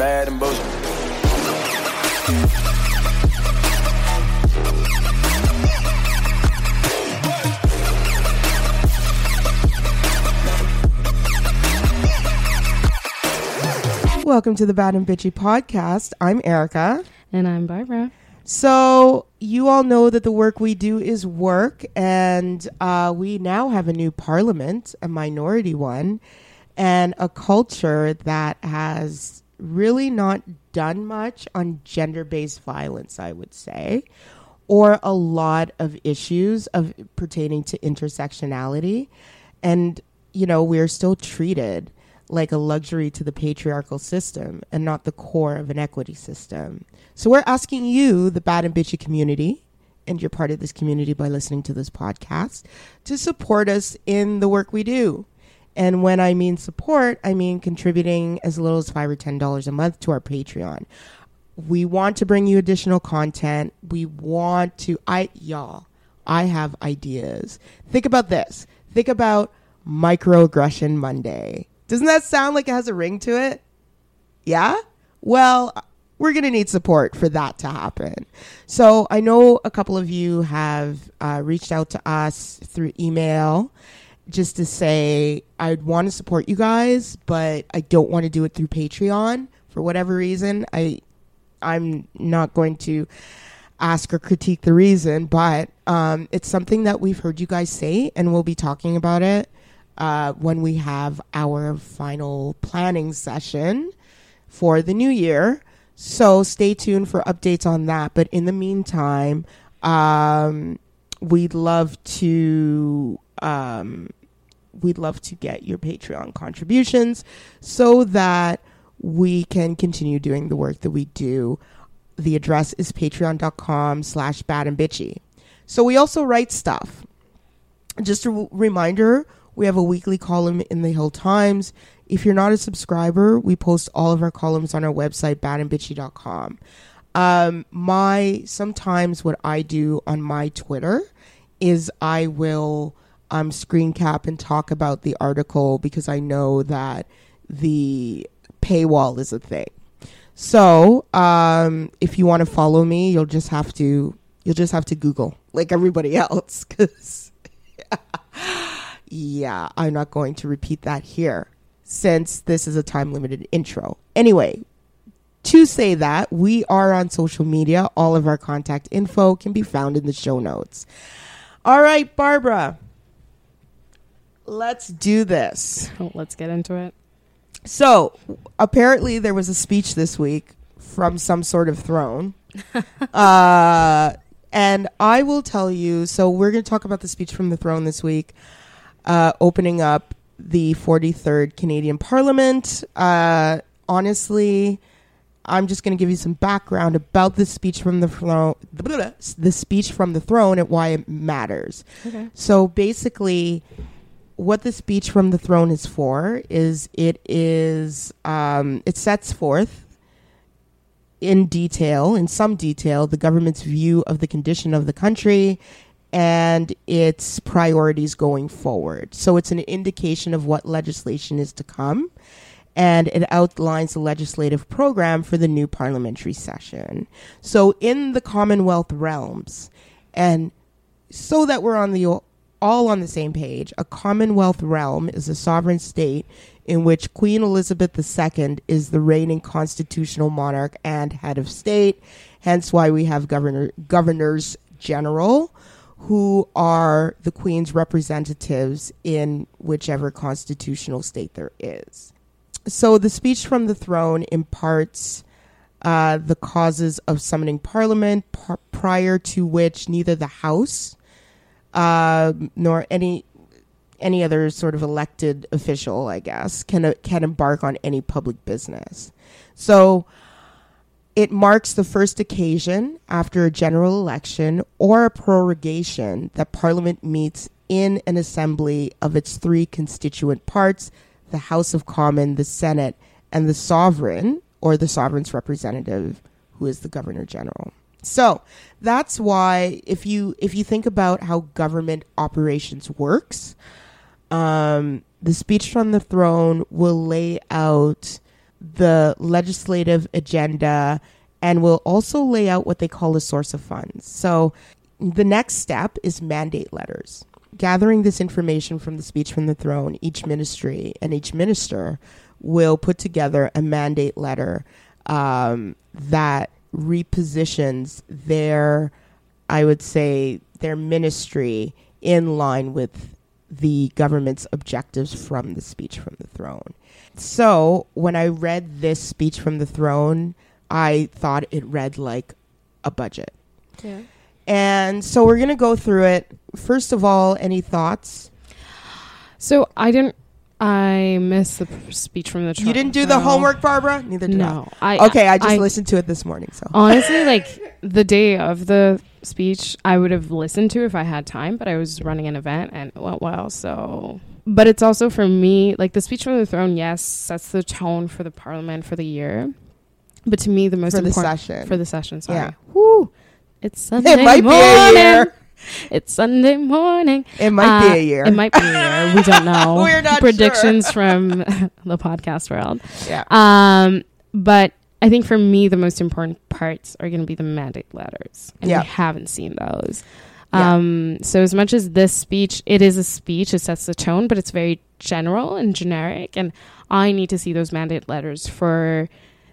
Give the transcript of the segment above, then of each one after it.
bad and bold. Welcome to the Bad and Bitchy podcast. I'm Erica. And I'm Barbara. So, you all know that the work we do is work, and uh, we now have a new parliament, a minority one, and a culture that has really not done much on gender based violence, I would say, or a lot of issues of pertaining to intersectionality. And, you know, we're still treated like a luxury to the patriarchal system and not the core of an equity system. So we're asking you, the bad and bitchy community, and you're part of this community by listening to this podcast, to support us in the work we do. And when I mean support, I mean contributing as little as five or ten dollars a month to our Patreon. We want to bring you additional content. We want to I y'all, I have ideas. Think about this. Think about microaggression Monday. Doesn't that sound like it has a ring to it? Yeah? Well, we're going to need support for that to happen. So I know a couple of you have uh, reached out to us through email just to say, I'd want to support you guys, but I don't want to do it through Patreon for whatever reason. I, I'm not going to ask or critique the reason, but um, it's something that we've heard you guys say, and we'll be talking about it uh, when we have our final planning session for the new year. So stay tuned for updates on that. But in the meantime, um, we'd love to um, we'd love to get your Patreon contributions so that we can continue doing the work that we do. The address is patreon.com slash bad and bitchy. So we also write stuff. Just a reminder, we have a weekly column in the Hill Times. If you're not a subscriber, we post all of our columns on our website, badandbitchy.com. Um, my sometimes what I do on my Twitter is I will um, screen cap and talk about the article because I know that the paywall is a thing. So um, if you want to follow me, you'll just have to you'll just have to Google like everybody else because. yeah, I'm not going to repeat that here since this is a time limited intro. Anyway, to say that, we are on social media. All of our contact info can be found in the show notes. All right, Barbara, let's do this. Oh, let's get into it. So, apparently, there was a speech this week from some sort of throne. uh, and I will tell you so, we're going to talk about the speech from the throne this week uh, opening up the 43rd Canadian Parliament. Uh, honestly, I'm just going to give you some background about the speech from the throne, the speech from the throne, and why it matters. Okay. So basically, what the speech from the throne is for is it is um, it sets forth in detail, in some detail, the government's view of the condition of the country and its priorities going forward. So it's an indication of what legislation is to come, and it outlines the legislative program for the new parliamentary session. So in the Commonwealth realms, and so that we're on the all on the same page, a Commonwealth realm is a sovereign state in which Queen Elizabeth II is the reigning constitutional monarch and head of state. Hence why we have governor governors general who are the Queen's representatives in whichever constitutional state there is. So the speech from the throne imparts uh, the causes of summoning Parliament, p- prior to which neither the House uh, nor any any other sort of elected official, I guess, can uh, can embark on any public business. So it marks the first occasion after a general election or a prorogation that Parliament meets in an assembly of its three constituent parts the House of Commons, the Senate, and the Sovereign, or the Sovereign's representative, who is the Governor General. So that's why if you if you think about how government operations works, um, the speech from the throne will lay out the legislative agenda and will also lay out what they call a source of funds. So the next step is mandate letters. Gathering this information from the speech from the throne, each ministry and each minister will put together a mandate letter um, that repositions their, I would say, their ministry in line with the government's objectives from the speech from the throne. So when I read this speech from the throne, I thought it read like a budget. Yeah. And so we're going to go through it. First of all, any thoughts? So I didn't. I missed the p- speech from the. Throne. You didn't do the homework, Barbara? Neither did No, I. I. Okay, I just I- listened to it this morning. So Honestly, like the day of the speech, I would have listened to if I had time, but I was running an event and it went well. So, but it's also for me, like the speech from the throne. Yes, sets the tone for the parliament for the year. But to me, the most for the important session. for the session. Sorry. Yeah. Woo. It's Sunday it might morning. be a year. It's Sunday morning. It might Uh, be a year. It might be a year. We don't know. We're not Predictions from the podcast world. yeah. Um, but I think for me, the most important parts are going to be the mandate letters, and Yeah. we haven't seen those. Yeah. Um, so as much as this speech, it is a speech, it sets the tone, but it's very general and generic, and I need to see those mandate letters for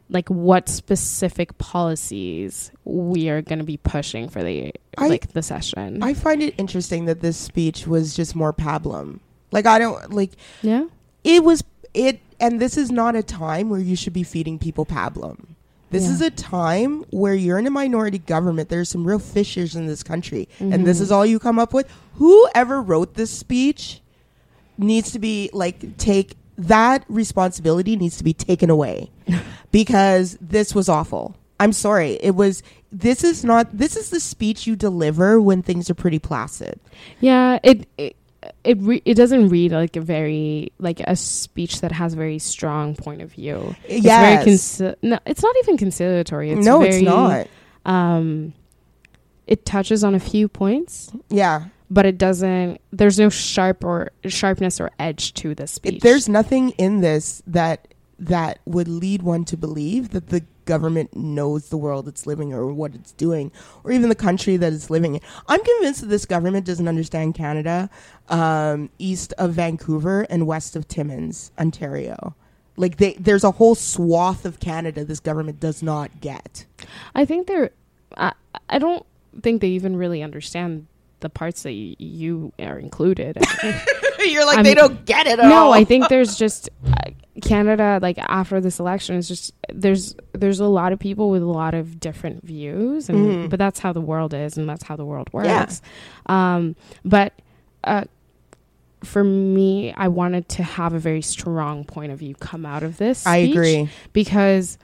like what specific policies we are going to be pushing for the I- like the session. I find it interesting that this speech was just more pablum. Like I don't like yeah. it was it and this is not a time where you should be feeding people pablum. This Yeah. is a time where you're in a minority government. There's some real fissures in this country, and Mm-hmm. this is all you come up with. Whoever wrote this speech needs to be like take that responsibility needs to be taken away because this was awful. I'm sorry. It was this is not this is the speech you deliver when things are pretty placid. Yeah, it it it, re- it doesn't read like a very like a speech that has a very strong point of view. It's very Yes. conci- no, it's not even conciliatory. It's no, very, it's not. Um, it touches on a few points, Yeah. But it doesn't. There's no sharp or sharpness or edge to this speech. It, there's nothing in this that that would lead one to believe that the government knows the world it's living or what it's doing or even the country that it's living in. I'm convinced that this government doesn't understand Canada um, east of Vancouver and west of Timmins, Ontario. Like they, there's a whole swath of Canada this government does not get. I think they're. I I don't think they even really understand the parts that y- you are included. You're like I'm- they don't get it no all. i think there's just uh, canada like after this election is just there's there's a lot of people with a lot of different views and Mhm. but that's how the world is and that's how the world Yeah. works um but uh for me i wanted to have a very strong point of view come out of this I agree. because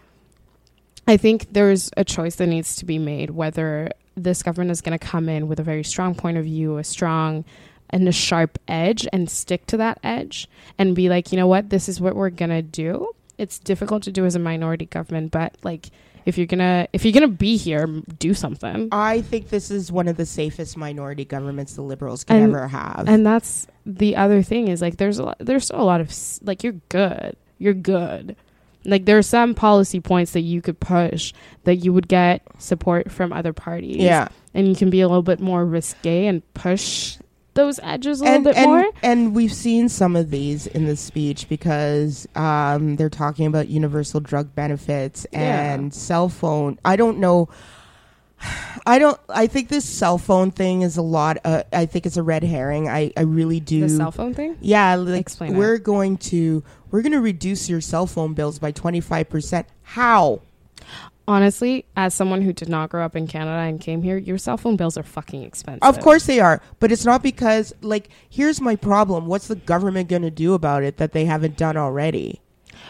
I think there's a choice that needs to be made whether this government is going to come in with a very strong point of view, a strong and a sharp edge and stick to that edge and be like, you know what, this is what we're going to do. It's difficult to do as a minority government, but like if you're going to if you're going to be here, do something. I think this is one of the safest minority governments the liberals can And- ever have. And that's the other thing is like there's a lot, there's still a lot of like you're good. You're good. Like there are some policy points that you could push that you would get support from other parties. yeah. And you can be a little bit more risque and push those edges a and, little bit and, more. and we've seen some of these in the speech because um, they're talking about universal drug benefits Yeah. and cell phone. I don't know. I don't. I think this cell phone thing is a lot. Uh, I think it's a red herring. I, I really do. The cell phone thing? Yeah, like Explain we're going to we're going to reduce your cell phone bills by twenty five percent. How? Honestly, as someone who did not grow up in Canada and came here, your cell phone bills are fucking expensive. Of course they are, but it's not because like here's my problem. What's the government going to do about it that they haven't done already?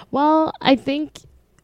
Well, I think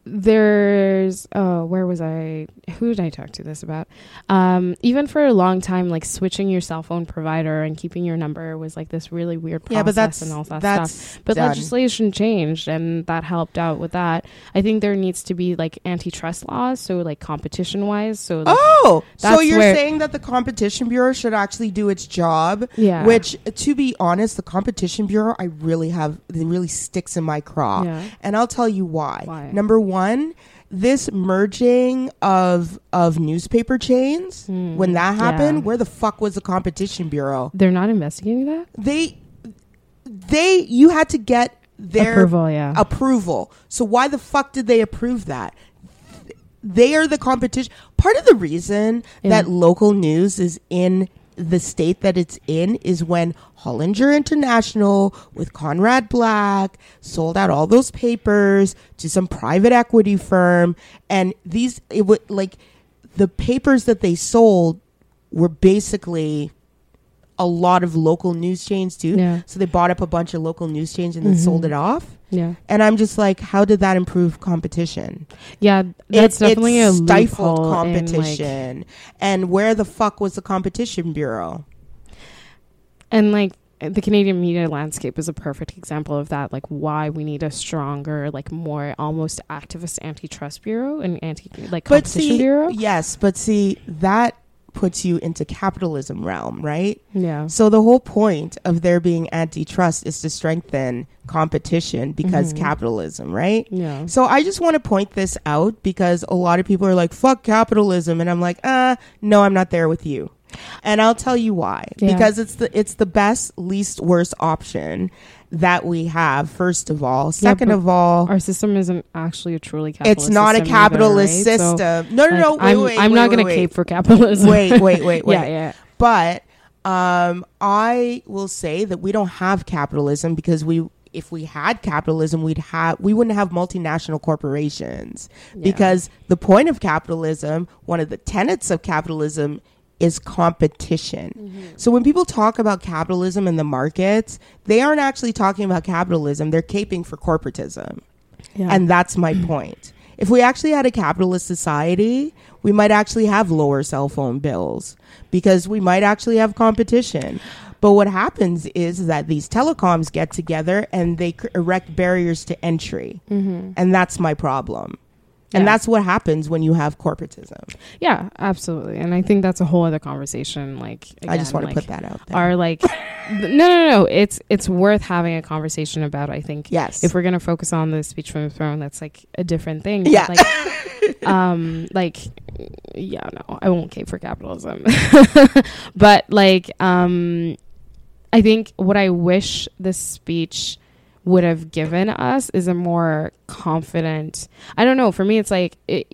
there's oh where was i who did i talk to this about um even for a long time like switching your cell phone provider and keeping your number was like this really weird process yeah, but that's and all that that's stuff but done. legislation changed and that helped out with that i think there needs to be like antitrust laws so like competition wise so like, Oh, so you're saying that the competition bureau should actually do its job? yeah Which, to be honest, the competition bureau, I really have, it really sticks in my craw. yeah And I'll tell you why. Why? Number one, this merging of of newspaper chains, Hmm. when that happened, Yeah. where the fuck was the competition bureau? they're not investigating that They, they, you had to get their approval yeah approval. So why the fuck did they approve that? They are the competition. Part of the reason Yeah. that local news is in the state that it's in is when Hollinger International with Conrad Black sold out all those papers to some private equity firm. And these it would like the papers that they sold were basically a lot of local news chains too. yeah So they bought up a bunch of local news chains and then Mhm. sold it off. yeah And I'm just like, how did that improve competition? yeah that's It- definitely it a stifled in, like- competition. and where the fuck was the competition bureau? And like the Canadian media landscape is a perfect example of that. Like why we need a stronger, like more almost activist antitrust bureau and anti like But competition see, bureau. yes, but see that puts you into capitalism realm, right? Yeah. So the whole point of there being antitrust is to strengthen competition because Mhm. capitalism, right? Yeah. So I just want to point this out because a lot of people are like, fuck capitalism. And I'm like, uh, no, I'm not there with you. And I'll tell you why. Yeah. Because it's the it's the best, least worst option that we have, first of all. Second but of all, Our system isn't actually a truly capitalist it's not a capitalist either, right? So, system. no, no, like, no, wait, I'm, wait, I'm wait, not gonna wait. cape for capitalism. Wait, wait, wait, wait. yeah, yeah. But um, I will say that we don't have capitalism because we, if we had capitalism, we'd have we wouldn't have multinational corporations Yeah. because the point of capitalism, one of the tenets of capitalism, is competition. Mm-hmm. So when people talk about capitalism and the markets, they aren't actually talking about capitalism; they're caping for corporatism. yeah. And that's my point. If we actually had a capitalist society, we might actually have lower cell phone bills because we might actually have competition. But what happens is that these telecoms get together and they erect barriers to entry. Mhm. And that's my problem. And Yeah. that's what happens when you have corporatism. yeah, absolutely. And I think that's a whole other conversation. Like I just again, want to put that out there. are like no no no it's it's worth having a conversation about i think yes. if we're gonna focus on the speech from the throne that's like a different thing Yeah. like um like yeah no i won't cape for capitalism but like um i think what i wish this speech would have given us is a more confident i don't know for me it's like it,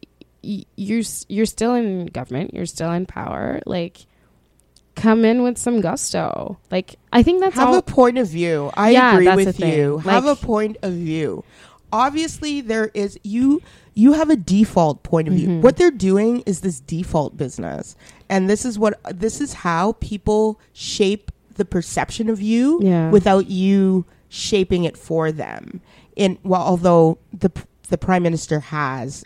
you're you're still in government you're still in power like come in with some gusto like i think that's how have all a point of view. I Yeah, agree with you. have a point of view. Obviously, there is you. You have a default point of view. Mhm. What they're doing is this default business, and this is what this is how people shape the perception of you yeah without you shaping it for them. In well, although the the prime minister has,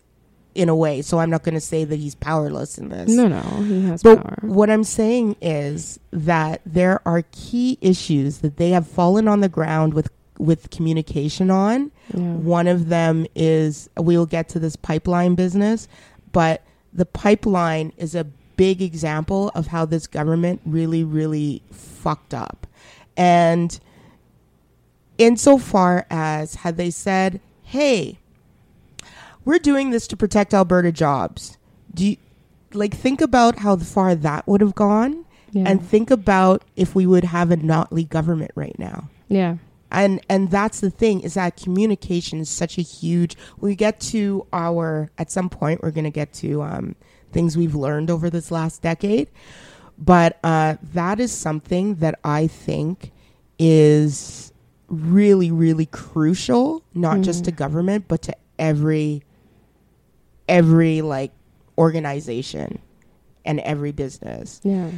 in a way, so I'm not going to say that he's powerless in this. no no he has But power what I'm saying is that there are key issues that they have fallen on the ground with with communication on. yeah. One of them is we will get to this pipeline business, but the pipeline is a big example of how this government really, really fucked up. And insofar as had they said, "Hey, we're doing this to protect Alberta jobs," do you like think about how far that would have gone, yeah. and think about if we would have a Notley government right now. Yeah. And and that's the thing is that communication is such a huge we get to our at some point we're going to get to um, things we've learned over this last decade. But uh, that is something that i think is really really crucial not just Mhm. to government but to every every like organization and every business yeah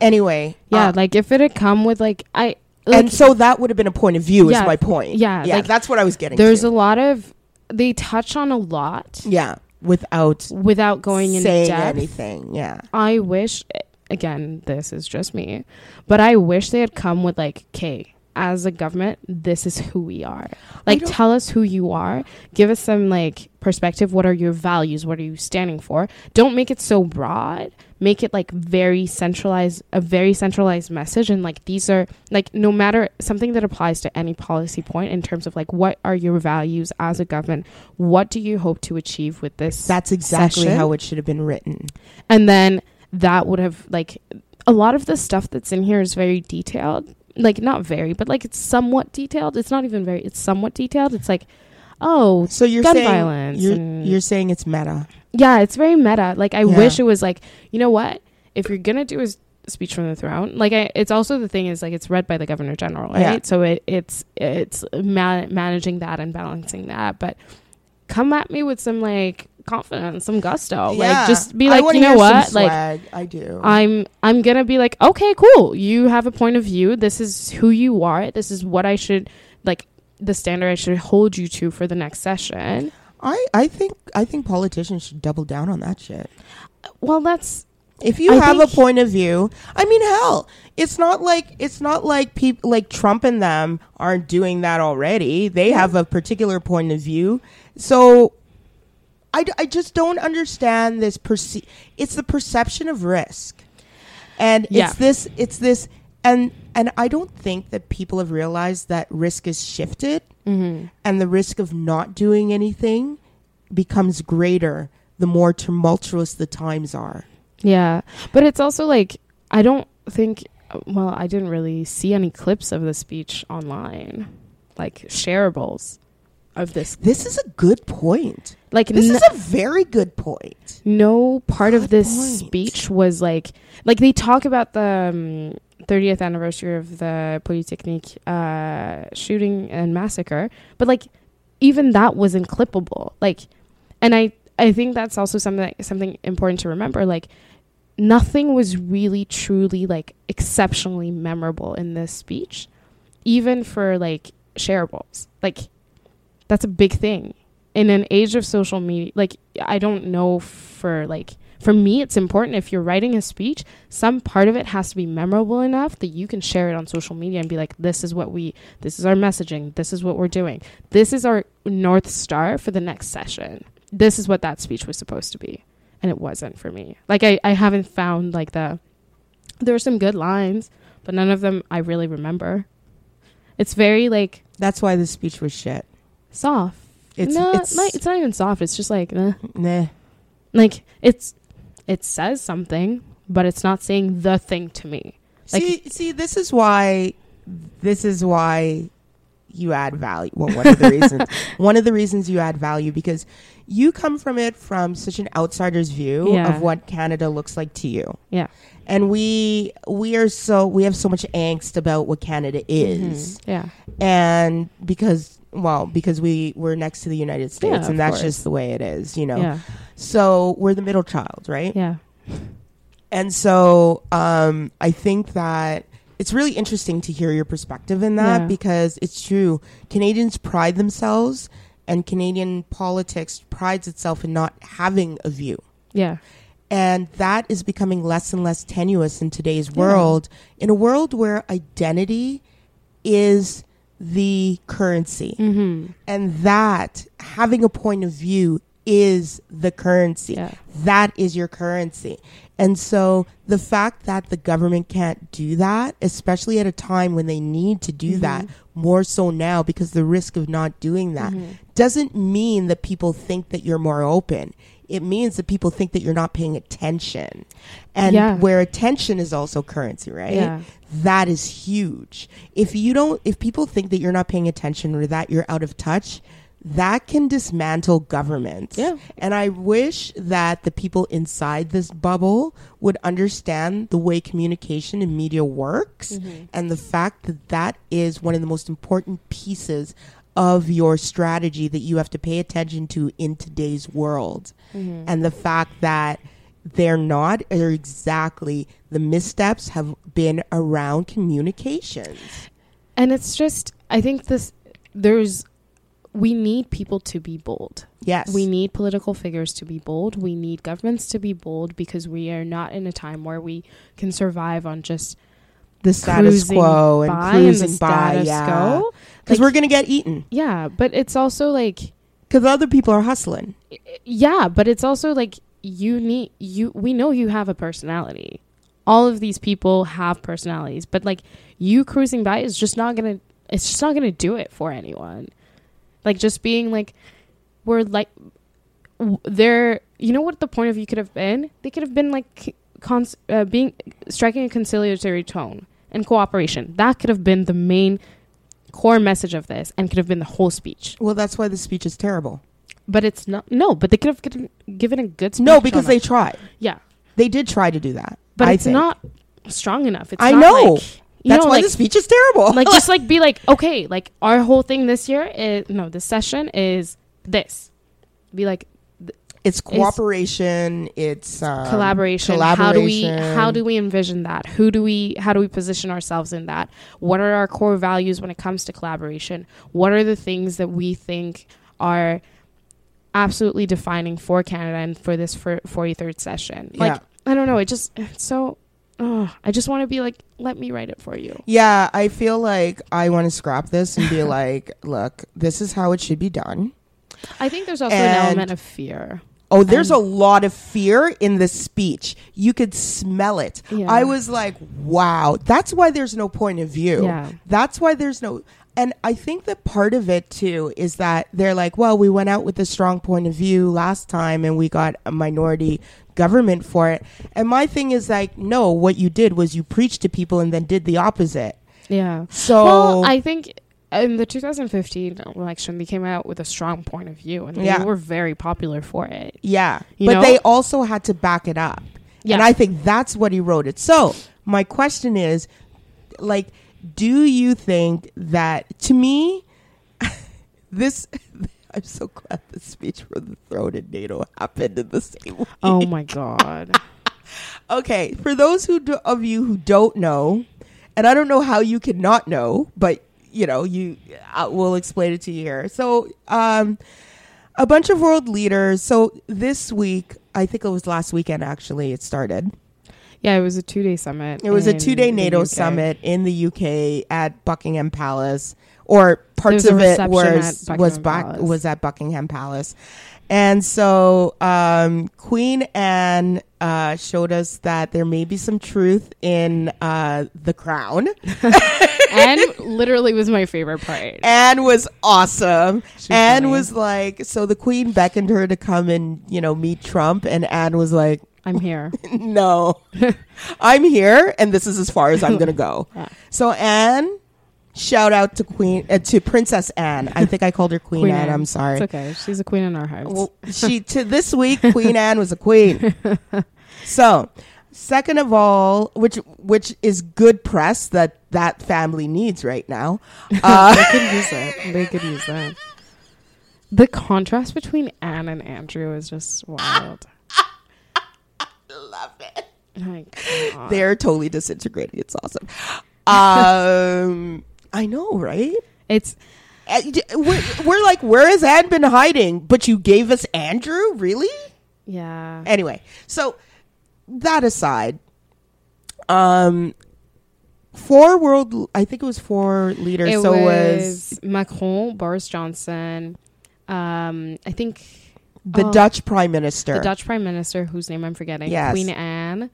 anyway yeah uh, like if it had come with like i like, and so that would have been a point of view Yeah, is my point yeah, yeah like, that's what i was getting there's to. a lot of they touch on a lot Yeah, without without going into saying depth. anything. Yeah. I wish, again, this is just me, but I wish they had come with like, okay, as a government, this is who we are. Like, tell us who you are. Give us some like perspective. What are your values? What are you standing for? Don't make it so broad. Make it like very centralized, a very centralized message. And like, these are like, no matter something that applies to any policy point in terms of like, what are your values as a government? What do you hope to achieve with this? That's exactly Session? how it should have been written. and then that would have like a lot of the stuff that's in here is very detailed like not very but like it's somewhat detailed it's not even very it's somewhat detailed it's like oh So you're Gun saying violence you're, and- you're saying it's meta. yeah it's very meta like i Yeah. wish it was like you know what if you're gonna do a speech from the throne like I, it's also the thing is like it's read by the governor general right Yeah. so it, it's it's ma- managing that and balancing that but come at me with some like confidence some gusto Yeah. like just be like you know what like swag. I do. I'm I'm gonna be like, okay, cool. You have a point of view. This is who you are. This is what I should like the standard I should hold you to for the next session. I, I think I think politicians should double down on that shit. Well, that's If you I have a point of view, I mean, hell, it's not like it's not like people like Trump and them aren't doing that already. They have a particular point of view, so I, I just don't understand this. Perce- it's the perception of risk, and Yeah. it's this. It's this, and and I don't think that people have realized that risk is shifted, mm-hmm. and the risk of not doing anything becomes greater the more tumultuous the times are. yeah. But it's also like I don't think. Well, I didn't really see any clips of the speech online, like shareables of this. This is a good point. Like This n- is a very good point. no part of this point. speech was like like they talk about the um, 30th anniversary of the Polytechnique uh, shooting and massacre, but like even that wasn't clippable. Like, and I I think that's also something something important to remember. Like, nothing was really truly like exceptionally memorable in this speech, even for like shareables. Like, that's a big thing. In an age of social media like i don't know for like for me it's important. If you're writing a speech some part of it has to be memorable enough that you can share it on social media and be like this is what we this is our messaging. This is what we're doing. This is our north star for the next session. This is what that speech was supposed to be. And it wasn't for me. Like i, I haven't found like the there are some good lines but none of them i really remember. It's very like That's why this speech was shit. Soft It's no, it's, not, it's not even soft. It's just like, eh. nah. like it's it says something, but it's not saying the thing to me. Like- see, see, this is why, this is why you add value. Well, one of the reasons, one of the reasons you add value because you come from it from such an outsider's view Yeah. of what Canada looks like to you. Yeah. And we we are so we have so much angst about what Canada is. Mhm. Yeah, and because well because we we're next to the united states Yeah, and that's course. just the way it is you know yeah, so we're the middle child right yeah, and so um i think that it's really interesting to hear your perspective in that Yeah. because it's true. Canadians pride themselves and canadian politics prides itself in not having a view. Yeah, and that is becoming less and less tenuous in today's world in a world where identity is the currency. Mm-hmm. and that having a point of view is the currency. Yeah, that is your currency and so the fact that the government can't do that especially at a time when they need to do that more so now because the risk of not doing that Mm-hmm. doesn't mean that people think that you're more open it means that people think that you're not paying attention and Yeah. where attention is also currency right Yeah. that is huge if you don't if people think that you're not paying attention or that you're out of touch that can dismantle government Yeah. and i wish that the people inside this bubble would understand the way communication and media works Mm-hmm. and the fact that that is one of the most important pieces of your strategy that you have to pay attention to in today's world Mm-hmm. and the fact that they're not are exactly the missteps have been around communications and it's just I think this there's we need people to be bold. Yes. We need political figures to be bold. We need governments to be bold because we are not in a time where we can survive on just the status quo and by and cruising by. Yeah. Because Like- we're going to get eaten. Yeah, but it's also like Because other people are hustling. yeah, but it's also like you need you we know you have a personality. All of these people have personalities, but like you cruising by is just not going to it's just not going to do it for anyone. Like just being like we're like they're you know what the point of view could have been? They could have been like cons- uh, being striking a conciliatory tone and cooperation. That could have been the main core message of this and could have been the whole speech. Well, that's why the speech is terrible. But it's not. No, but they could have given, given a good. Speech No, because they tried. Yeah, They did try to do that. but I it's think. not strong enough. It's I know. Like, you That's know, why like, the speech is terrible. like just like be like okay, like our whole thing this year is no. This session is this. Be like it's cooperation. It's um, collaboration. How do we how do we envision that? Who do we how do we position ourselves in that? What are our core values when it comes to collaboration? What are the things that we think are absolutely defining for Canada and for this for 43rd session? Like Yeah. I don't know, it just it's so oh, I just want to be like let me write it for you. Yeah, I feel like I want to scrap this and be like, look, this is how it should be done. I think there's also And- an element of fear. Oh, there's And- a lot of fear in the speech. You could smell it. Yeah. I was like, wow. That's why there's no point of view. Yeah. That's why there's no. And I think that part of it too is that they're like, well, we went out with a strong point of view last time and we got a minority government for it. And my thing is like, no, what you did was you preached to people and then did the opposite. Yeah. So well, I think in the 2015 election, they came out with a strong point of view, and they Yeah. were very popular for it. Yeah. You but know? they also had to back it up. Yeah. And I think that's what he wrote it. So, my question is like do you think that to me this I'm so glad the speech for the throne in NATO happened in the same week. Oh my god. Okay, for those who do, of you who don't know, and I don't know how you could not know, but you know, you I will explain it to you here. So, um, a bunch of world leaders. So this week, I think it was last weekend. Actually, it started. Yeah, it was a two day summit. It was a two-day NATO UK. summit in the UK at Buckingham Palace, or parts of it was at was Palace. was at Buckingham Palace, and so um, Queen Anne uh, showed us that there may be some truth in uh, the crown. and literally was my favorite part. Anne was awesome. She's Anne funny. was like, so the Queen beckoned her to come and you know meet Trump, and Anne was like, I'm here. no, I'm here, and this is as far as I'm gonna go. Yeah. So Anne, shout out to Queen uh, to Princess Anne. I think I called her Queen, Queen Anne. Anne. I'm sorry. It's okay. She's a queen in our hearts. Well, she to this week Queen Anne was a queen. So, second of all, which which is good press that that family needs right now. Uh, they could use that. They could use that. The contrast between Anne and Andrew is just wild. Love it. They're totally disintegrating. It's awesome. Um, I know, right? It's Uh, We're, we're like, where has Anne been hiding? But you gave us Andrew, really? yeah. Anyway, so that aside, um, four world, I think it was four leaders. It so was was Macron, Boris Johnson. Um, I think the oh, Dutch Prime Minister. the Dutch Prime Minister, whose name I'm forgetting, Yes. Queen Anne.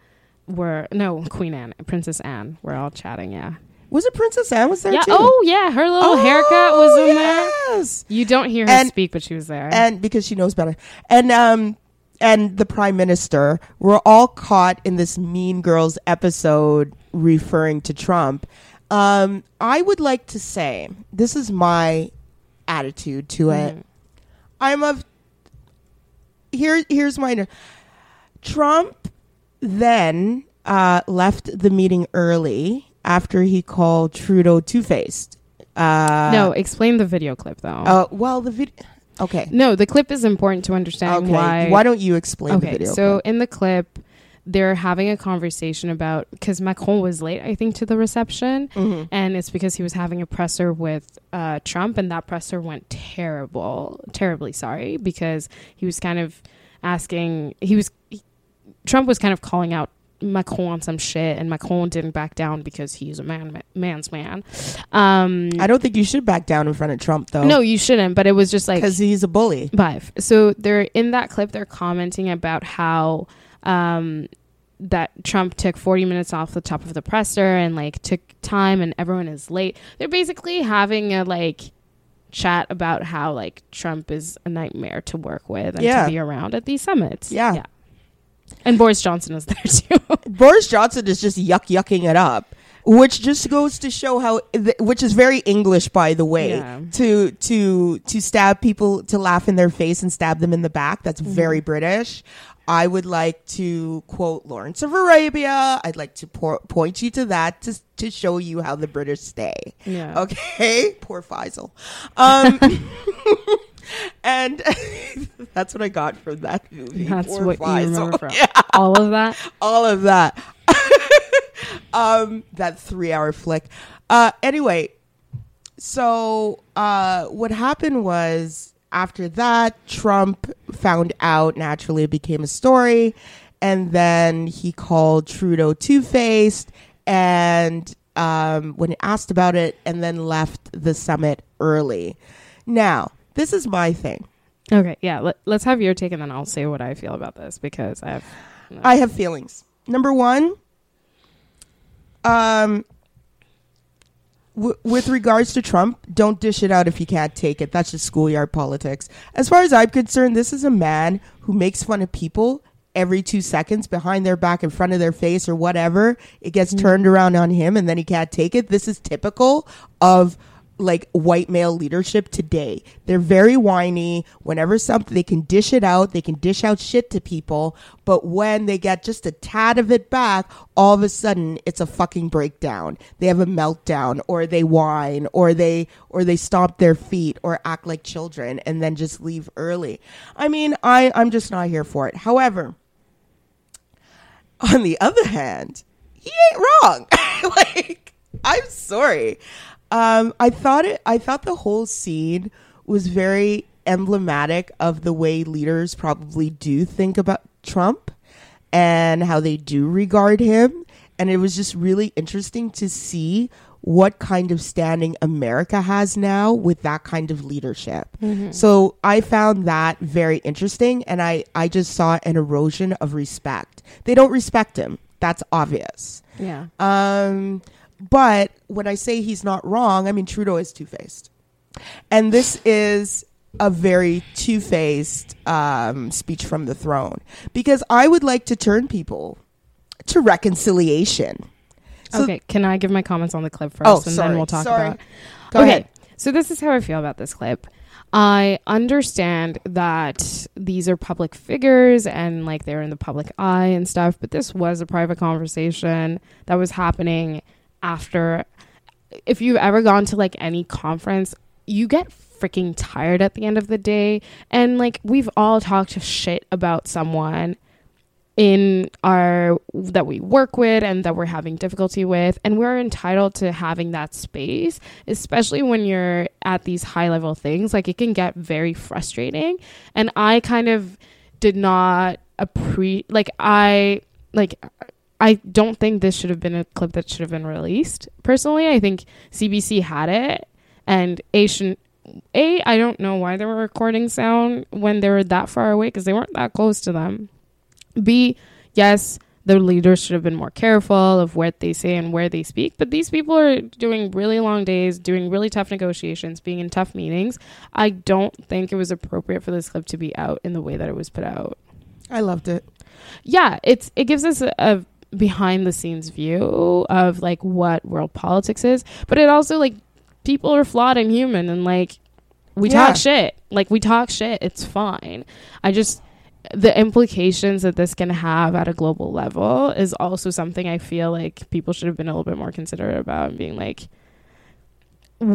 Were no Queen Anne, Princess Anne. We're all chatting. Yeah. was it Princess Anne? Was there yeah. too? Oh yeah, her little oh, haircut was in there. yes. You don't hear her And- speak, but she was there. and because she knows better and um and the prime minister were all caught in this mean girls episode referring to trump um i would like to say this is my attitude to it Mhm. i'm of here here's my trump then uh left the meeting early after he called trudeau two-faced uh no, explain the video clip though. uh well the video okay no, the clip is important to understand Okay. why. Why don't you explain the okay, so clip? in the clip, they're having a conversation about because Macron was late, I think, to the reception, Mhm. and it's because he was having a presser with uh, Trump, and that presser went terrible, terribly sorry because he was kind of asking, he was he- Trump was kind of calling out Macron on some shit, and Macron didn't back down because he's a man, man's man. Um, I don't think you should back down in front of Trump though. no, you shouldn't. But it was just like because he's a bully. Five. So they're in that clip. They're commenting about how um, that Trump took 40 minutes off the top of the presser and like took time, and everyone is late. They're basically having a like chat about how like Trump is a nightmare to work with and Yeah. to be around at these summits. Yeah. yeah. And Boris Johnson is there too. Boris Johnson is just yuck yucking it up, which just goes to show how, th- which is very English, by the way, Yeah. to to to stab people to laugh in their face and stab them in the back. That's Mm-hmm. very British. I would like to quote Lawrence of Arabia. I'd like to por- point you to that to to show you how the British stay. yeah. Okay, poor Faisal. Um, and that's what I got from that movie. That's Poor what you remember from all of that. all of that. um, that three hour flick. Uh, anyway, so uh, what happened was after that, Trump found out. Naturally, it became a story, and then he called Trudeau two faced, and um, when he asked about it, and then left the summit early. Now, this is my thing. Okay. Yeah. Let, let's have your take, and then I'll say what I feel about this because I have. I have feelings. Number one, um, w- with regards to Trump, don't dish it out if you can't take it. That's just schoolyard politics. As far as I'm concerned, this is a man who makes fun of people every two seconds behind their back, in front of their face, or whatever. It gets mm-hmm. turned around on him, and then he can't take it. This is typical of like white male leadership today. They're very whiny. Whenever something they can dish it out, they can dish out shit to people, but when they get just a tad of it back, all of a sudden it's a fucking breakdown. They have a meltdown or they whine or they or they stomp their feet or act like children and then just leave early. I mean, I I'm just not here for it. However, on the other hand, he ain't wrong. like, I'm sorry. Um, I thought it. I thought the whole scene was very emblematic of the way leaders probably do think about Trump and how they do regard him. And it was just really interesting to see what kind of standing America has now with that kind of leadership. So I found that very interesting. And I, I just saw an erosion of respect. They don't respect him. That's obvious. Yeah. Um, but when I say he's not wrong, I mean Trudeau is two faced, and this is a very two faced um, speech from the throne because I would like to turn people to reconciliation. So- okay, can I give my comments on the clip first, Oh, and sorry. then we'll talk Sorry. about. Go okay, ahead. so this is how I feel about this clip. I understand that these are public figures and like they're in the public eye and stuff, but this was a private conversation that was happening after. If you've ever gone to like any conference, you get freaking tired at the end of the day, and like we've all talked shit about someone in our that we work with and that we're having difficulty with. And we're entitled to having that space especially when you're at these high level things. Like it can get very frustrating. And i kind of did not appreciate like i like i don't think this should have been a clip that should have been released personally i think cbc had it and a shouldn't a i don't know why they were recording sound when they were that far away because they weren't that close to them B, yes, the leaders should have been more careful of what they say and where they speak. But these people are doing really long days, doing really tough negotiations, being in tough meetings. I don't think it was appropriate for this clip to be out in the way that it was put out. I loved it. Yeah, it's it gives us a, a behind the scenes view of like what world politics is, but it also like people are flawed and human and like we Yeah. talk shit. Like we talk shit. It's fine. I just the implications that this can have at a global level is also something I feel like people should have been a little bit more considerate about and being like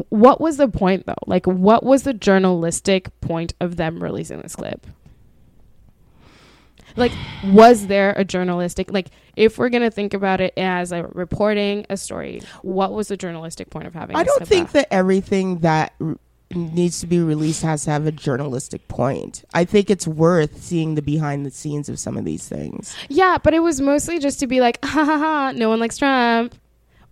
what was the point though? Like what was the journalistic point of them releasing this clip? Like, was there a journalistic like if we're gonna think about it as a reporting a story, what was the journalistic point of having? I don't think that everything that r- needs to be released has to have a journalistic point. I think it's worth seeing the behind the scenes of some of these things. Yeah, but it was mostly just to be like, ha ha ha, no one likes Trump.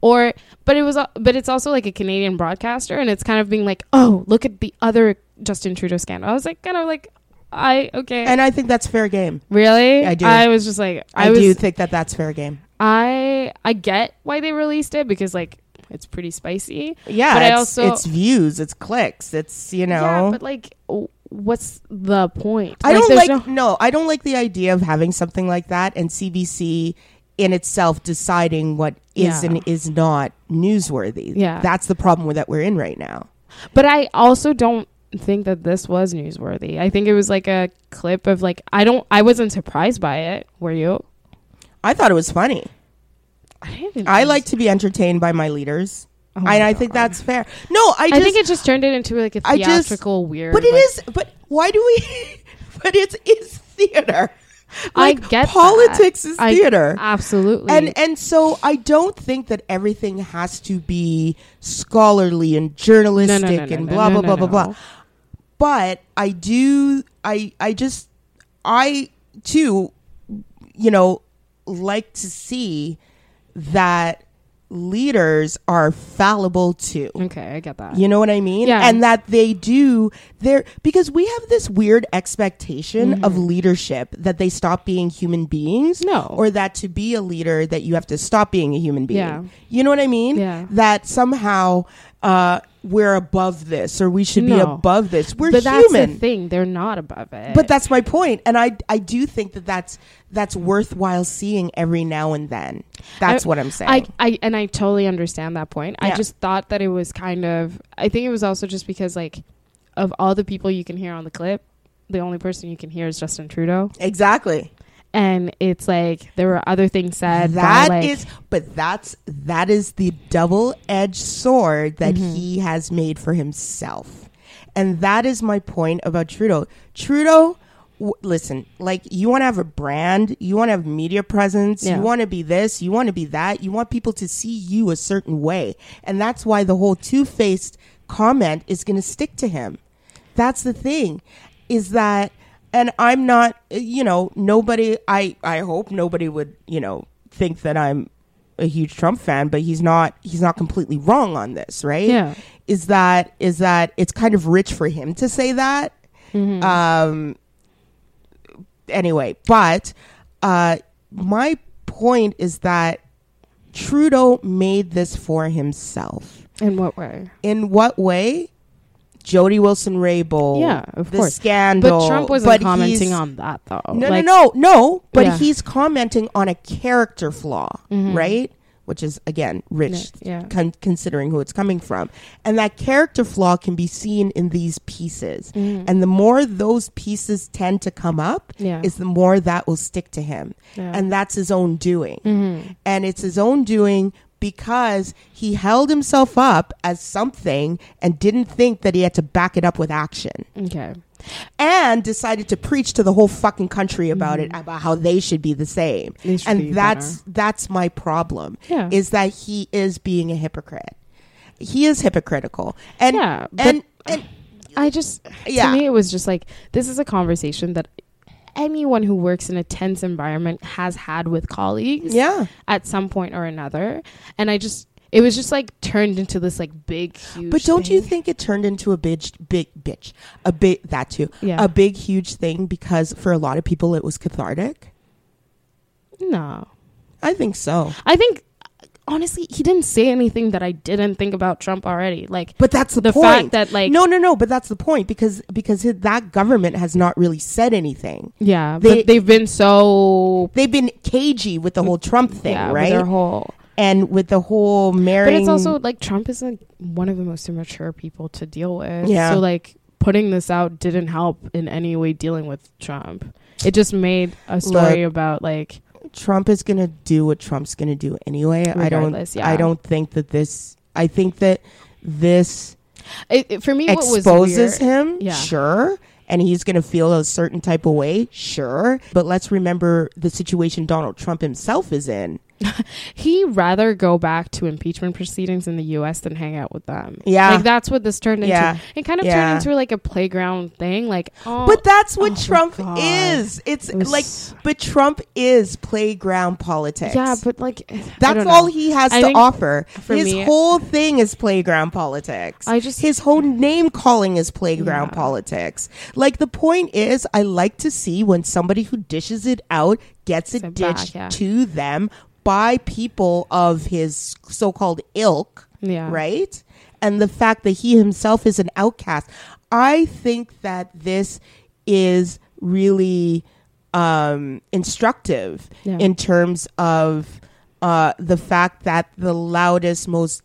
Or, but it was, but it's also like a Canadian broadcaster, and it's kind of being like, oh, look at the other Justin Trudeau scandal. I was like, kind of like, I okay, And I think that's fair game. really, I do. I was just like, I, I, was, do think that that's fair game. I, I get why they released it because like it's pretty spicy. Yeah, But I also- it's views, it's clicks, it's you know. yeah, but like, what's the point? I don't there's like no- no, I don't like the idea of having something like that and CBC in itself deciding what is Yeah. and is not newsworthy. Yeah. that's the problem that we're in right now. But I also don't think that this was newsworthy. I think it was like a clip of like I don't I wasn't surprised by it. Were you? I thought it was funny. I. I like to be entertained by my leaders, Oh my and I think that's fair. No, I I, think it just turned it into like a I just- theatrical weird. but it like- is. But why do we? but it's it's theater. I get politics is I- theater. absolutely. and and so I don't think that everything has to be scholarly and journalistic no, no, and no, blah no, blah no, blah blah blah. But I do I I just I too you know like to see that leaders are fallible too. okay, I get that. You know what I mean? Yeah. And that they do there because we have this weird expectation of leadership that they stop being human beings. Mm-hmm. No. Or that to be a leader that you have to stop being a human being. Yeah. You know what I mean? Yeah. That somehow uh we're above this or we should be above this. We're but that's human. the thing; they're not above it. But that's my point, and I I do think that that's that's worthwhile seeing every now and then. That's I- what I'm saying. I, I and I totally understand that point. I just thought that it was kind of. I think it was also just because like, of all the people you can hear on the clip, the only person you can hear is Justin Trudeau, exactly. And it's like there were other things said. That by, is, but that's that is the double-edged sword that Mm-hmm. he has made for himself, and that is my point about Trudeau. Trudeau, w- listen, like you want to have a brand, you want to have media presence, Yeah. you want to be this, you want to be that, you want people to see you a certain way, and that's why the whole two-faced comment is going to stick to him. That's the thing, is that, and I'm not, you know, nobody. I I hope nobody would, you know, think that I'm a huge Trump fan, but he's not. He's not completely wrong on this, right? Yeah. Is that is that it's kind of rich for him to say that. Mm-hmm. Um. Anyway, but uh, my point is that Trudeau made this for himself. in what way? In what way? Jody Wilson Raybould. Yeah, of the course. scandal. But Trump wasn't but commenting on that though. No, Like, no, no, no. But Yeah. he's commenting on a character flaw, right? Which is again rich, Yeah, con- considering who it's coming from, and that character flaw can be seen in these pieces. And the more those pieces tend to come up, Yeah. is the more that will stick to him, and that's his own doing. Mm-hmm. And it's his own doing because he held himself up as something and didn't think that he had to back it up with action Okay. and decided to preach to the whole fucking country about it about how they should be the same Mm-hmm. They should and be that's that's my problem Yeah. is that he is being a hypocrite he is hypocritical and Yeah, but- and, and I just Yeah. to me it was just like this is a conversation that anyone who works in a tense environment has had with colleagues yeah. at some point or another. And I just it was just like turned into this like big huge but don't you think it turned into a big big bitch? A big that too. Yeah. a big huge thing because for a lot of people it was cathartic? No. I think so. I think honestly he didn't say anything that I didn't think about Trump already like but that's the, the point fact that like no no no but that's the point because because his, that government has not really said anything yeah They- but they've been so they've been cagey with the whole Trump thing, yeah, right? their whole and with the whole But it's also like Trump is like one of the most immature people to deal with. Yeah. So like putting this out didn't help in any way dealing with Trump. It just made a story about like Trump is going to do what Trump's going to do anyway. I don't. Yeah. I don't think that this. I think that this it, it- for me what was exposes him. Yeah. Sure, and he's going to feel a certain type of way, sure. But let's remember the situation Donald Trump himself is in. he rather go back to impeachment proceedings in the U.S. than hang out with them. Yeah. like that's what this turned into. It kind of Yeah. turned into like a playground thing. Like, oh, But that's what oh Trump is. It's It like, but Trump is playground politics. yeah, but like That's all he has I to offer. His me- whole thing is playground politics. I just- his whole name calling is playground Yeah. politics. Like the point is, I like to see when somebody who dishes it out gets it Sit back, yeah. to them by people of his so-called ilk, Yeah. right? And the fact that he himself is an outcast. I think that this is really um, instructive Yeah. in terms of uh, the fact that the loudest, most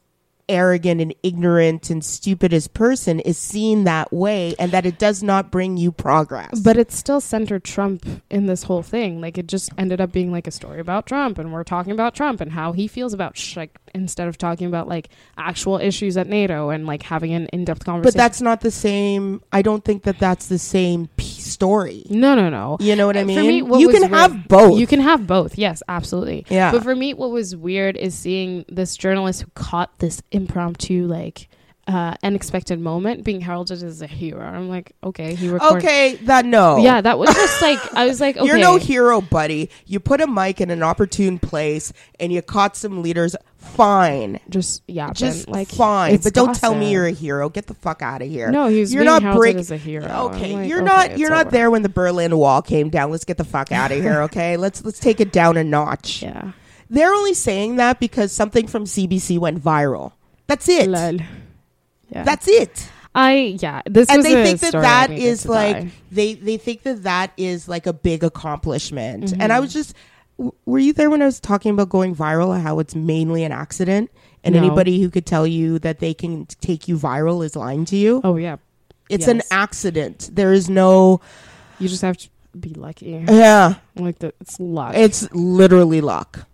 arrogant and ignorant and stupidest person is seen that way and that it does not bring you progress. But it still centered Trump in this whole thing. Like it just ended up being like a story about Trump, and we're talking about Trump and how he feels about sh- like instead of talking about like actual issues at NATO and like having an in-depth conversation. but that's not the same. I don't think that that's the same story. no, no, no. You know what I mean? For me, what you can weird- have both. You can have both. Yes, absolutely. Yeah. But for me, what was weird is seeing this journalist who caught this impromptu, like, uh, unexpected moment being heralded as a hero. I'm like, okay, he recorded. okay, that no. Yeah, that was just like I was like, okay, You're no hero, buddy. You put a mic in an opportune place and you caught some leaders. Fine. just yeah, Just like fine. But don't tell me you're a hero. Get the fuck out of here. No, he was you're not heralded break- as a hero. Okay, like, you're okay, not you're not over. there when the Berlin Wall came down. Let's get the fuck out of here, okay? let's let's take it down a notch. Yeah, They're only saying that because something from CBC went viral. That's it. Lol. Yeah, That's it. I yeah. This and they think that that is like die. they they think that that is like a big accomplishment. Mm-hmm. And I was just w- were you there when I was talking about going viral how it's mainly an accident and No. anybody who could tell you that they can take you viral is lying to you? Oh yeah, it's an accident. There is no you just have to be lucky. yeah, Like the, it's luck. it's literally luck.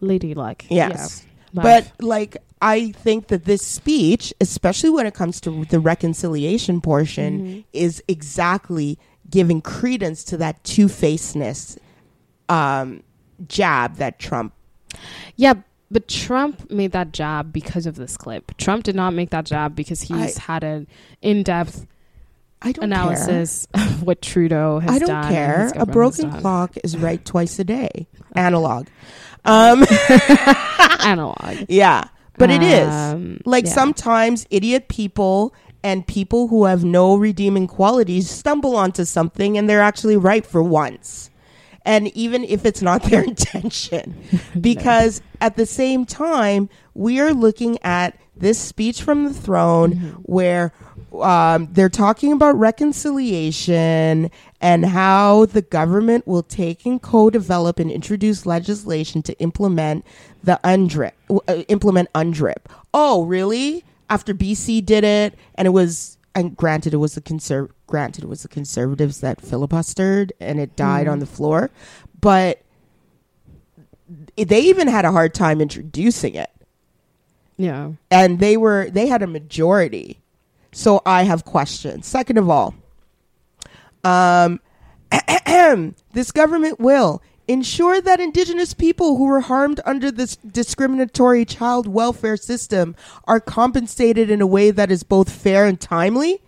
lady luck. Yes. Yeah. But like I think that this speech, especially when it comes to the reconciliation portion, Mm-hmm. is exactly giving credence to that two facedness um, jab that Trump. Yeah, but Trump made that jab because of this clip. Trump did not make that jab because he's I- had an in-depth I don't analysis of what Trudeau has Care. I don't care. A broken clock is right twice a day. Analog. Um, analog. yeah, but it is. Um, Like yeah. sometimes idiot people and people who have no redeeming qualities stumble onto something and they're actually right for once. And even if it's not their intention, because at the same time, we are looking at this speech from the throne Mm-hmm. where um, they're talking about reconciliation and how the government will take and co-develop and introduce legislation to implement the UNDRIP, uh, implement UNDRIP. Oh, really? After BC did it, and it was, and granted, it was the conserv, granted, it was the conservatives that filibustered, and it died on the floor, but they even had a hard time introducing it Yeah. and they were they had a majority so i have questions. Second of all um this government will ensure that indigenous people who were harmed under this discriminatory child welfare system are compensated in a way that is both fair and timely.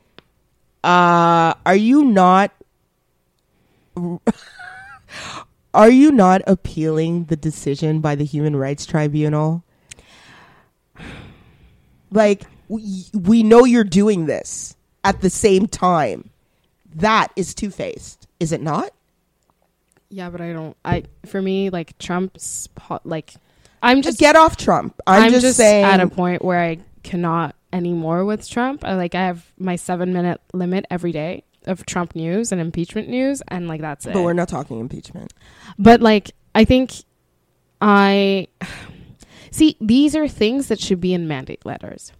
Uh are you not are you not appealing the decision by the human rights tribunal? Like we, we know you're doing this at the same time that is two-faced is it not Yeah, but I don't. I for me like Trump's po- like I'm just just get off trump i'm, I'm, just, just, saying at a point where I cannot anymore with Trump. I like I have my seven minute limit every day of Trump news and impeachment news, and like that's it. but we're not talking impeachment But like I think I see these are things that should be in mandate letters.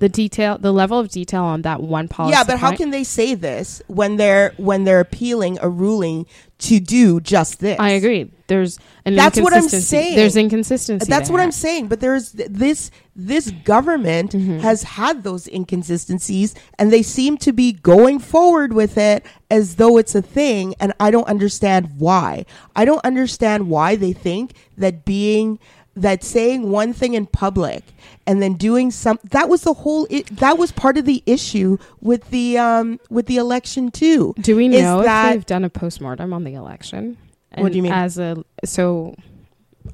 The detail, the level of detail on that one policy. yeah, but how point- can they say this when they're when they're appealing a ruling to do just this? I agree. There's an That's what I'm saying. There's inconsistency. That's what. I'm saying. But there's this this government Mm-hmm. has had those inconsistencies, and they seem to be going forward with it as though it's a thing. And I don't understand why. I don't understand why they think that being that saying one thing in public and then doing some that was the whole it, that was part of the issue with the um with the election too Do we know that- if they've done a postmortem on the election? What do you mean? As a so,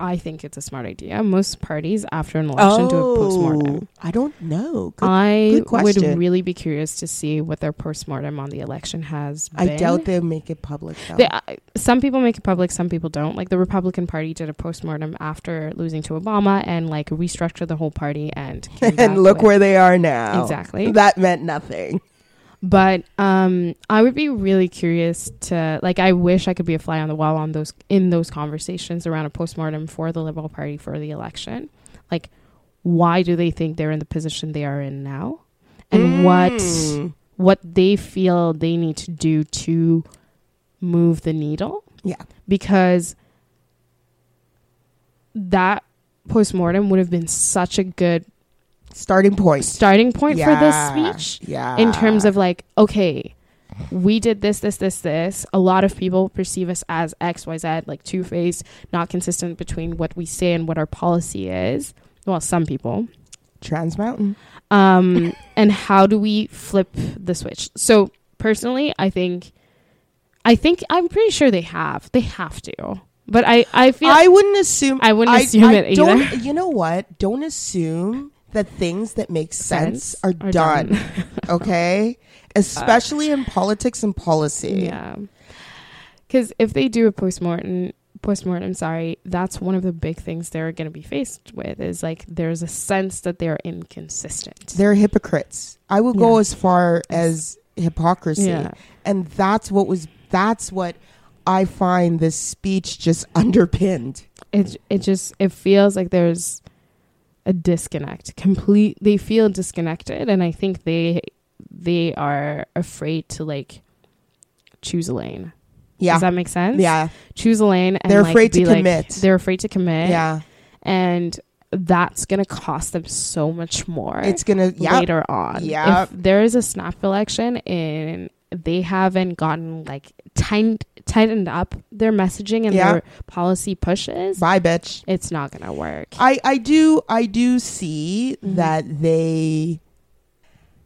I think it's a smart idea. Most parties after an election do a postmortem. I don't know. Good- I good would really be curious to see what their postmortem on the election has I been. doubt they'll make it public though. They, uh, some people make it public, some people don't. Like the Republican Party did a postmortem after losing to Obama and like restructured the whole party and and look with- where they are now. Exactly. That meant nothing. But um, I would be really curious to like. I wish I could be a fly on the wall on those in those conversations around a postmortem for the Liberal Party for the election. Like, why do they think they're in the position they are in now, and what Mm. what they feel they need to do to move the needle? Yeah. because that postmortem would have been such a good Starting point. starting point for this speech Yeah. in terms of like okay we did this this this this a lot of people perceive us as xyz like two-faced not consistent between what we say and what our policy is well some people Trans Mountain. um and how do we flip the switch so personally i think i think i'm pretty sure they have they have to but i i feel I wouldn't assume. I wouldn't assume it either. Don't, you know what? Don't assume that things that make sense, are, done. okay, especially in politics and policy. Yeah. Because if they do a postmortem, postmortem, sorry, that's one of the big things they're going to be faced with is like there's a sense that they're inconsistent. They're hypocrites. I will go as far as hypocrisy, yeah. and that's what was. That's what I find this speech just underpinned. It it just it feels like there's a disconnect. Complete they feel disconnected and I think they they are afraid to like choose a lane. Yeah, Does that make sense? yeah, Choose a lane and They're like, afraid to like- commit. they're afraid to commit. yeah. and that's to cost them so much more It's gonna. Yeah, later on. yeah If there is a snap election and they haven't gotten like tightened tightened up their messaging and Yeah. their policy pushes, bye, bitch. it's not to work. I I do I do see Mhm. that they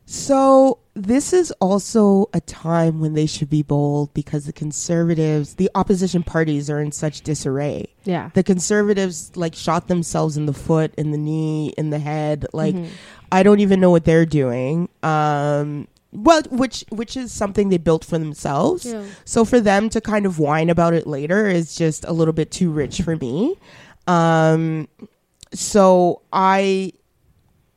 so this is also a time when they should be bold because the conservatives, the opposition parties are in such disarray. yeah. The conservatives like shot themselves in the foot, in the knee, in the head. Like Mhm. I don't even know what they're doing. Um well, which which is something they built for themselves. Yeah. So for them to kind of whine about it later is just a little bit too rich for me. Um, so I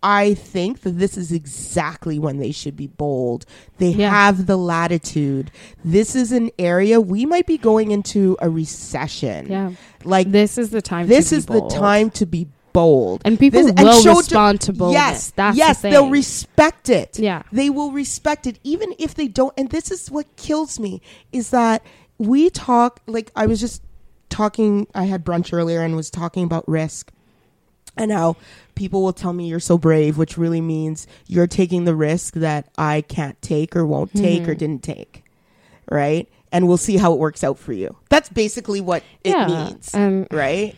I think that this is exactly when they should be bold. They Yeah. have the latitude. This is an area we might be going into a recession. Yeah. Like This is the time this to be is bold. the time to be bold. And people This- and will show to- respond to boldness. Yes, That's yes, the they'll respect it yeah. they will respect it even if they don't and this is what kills me is that we talk like i was just talking i had brunch earlier and was talking about risk and how people will tell me you're so brave which really means you're taking the risk that i can't take or won't take or Mhm. didn't take right and we'll see how it works out for you that's basically what it means And right?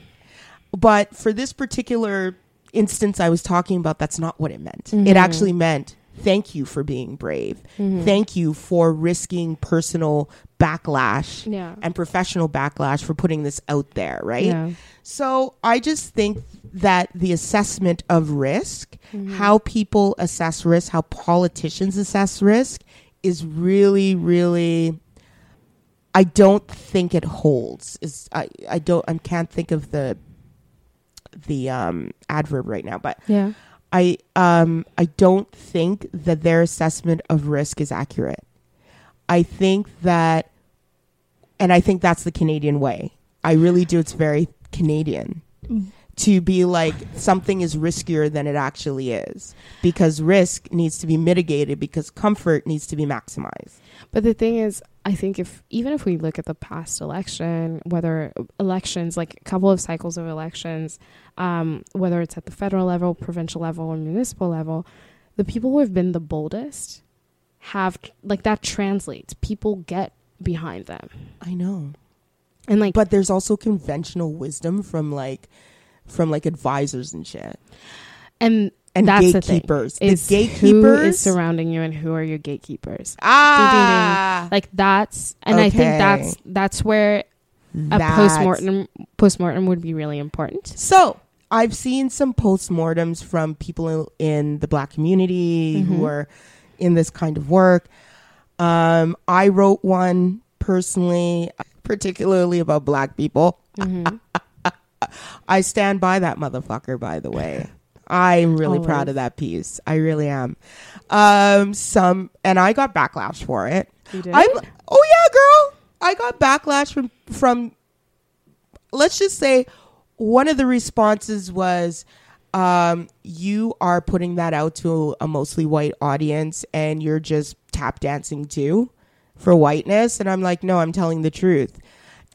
But for this particular instance I was talking about, that's not what it meant. Mhm. It actually meant thank you for being brave. Mhm. Thank you for risking personal backlash yeah. and professional backlash for putting this out there, right? Yeah. So I just think that the assessment of risk, Mhm. how people assess risk, how politicians assess risk is really, really I don't think it holds. Is I, I don't I can't think of the the um adverb right now, but Yeah. I um I don't think that their assessment of risk is accurate. I think that and I think that's the Canadian way. I really do it's very Canadian to be like something is riskier than it actually is because risk needs to be mitigated because comfort needs to be maximized. But the thing is, I think if even if we look at the past election, whether elections, like a couple of cycles of elections, um, whether it's at the federal level, provincial level, or municipal level, the people who have been the boldest have like that translates. People get behind them, I know. and like, But there's also conventional wisdom from like from like advisors and shit. and And That's the gatekeepers. The, is gatekeepers is surrounding you and who are your gatekeepers. Ah Like that's, and I think that's that's where a that's- postmortem postmortem would be really important. So I've seen some postmortems from people in the black community Mhm. who are in this kind of work. Um, I wrote one personally, particularly about black people. Mhm. I stand by that motherfucker, by the way. I'm really Always. proud of that piece. I really am. Um, some, and I got backlash for it. You did? I'm, oh yeah, girl. I got backlash from from. Let's just say, one of the responses was, um, "You are putting that out to a mostly white audience, and you're just tap dancing too for whiteness." And I'm like, "No, I'm telling the truth."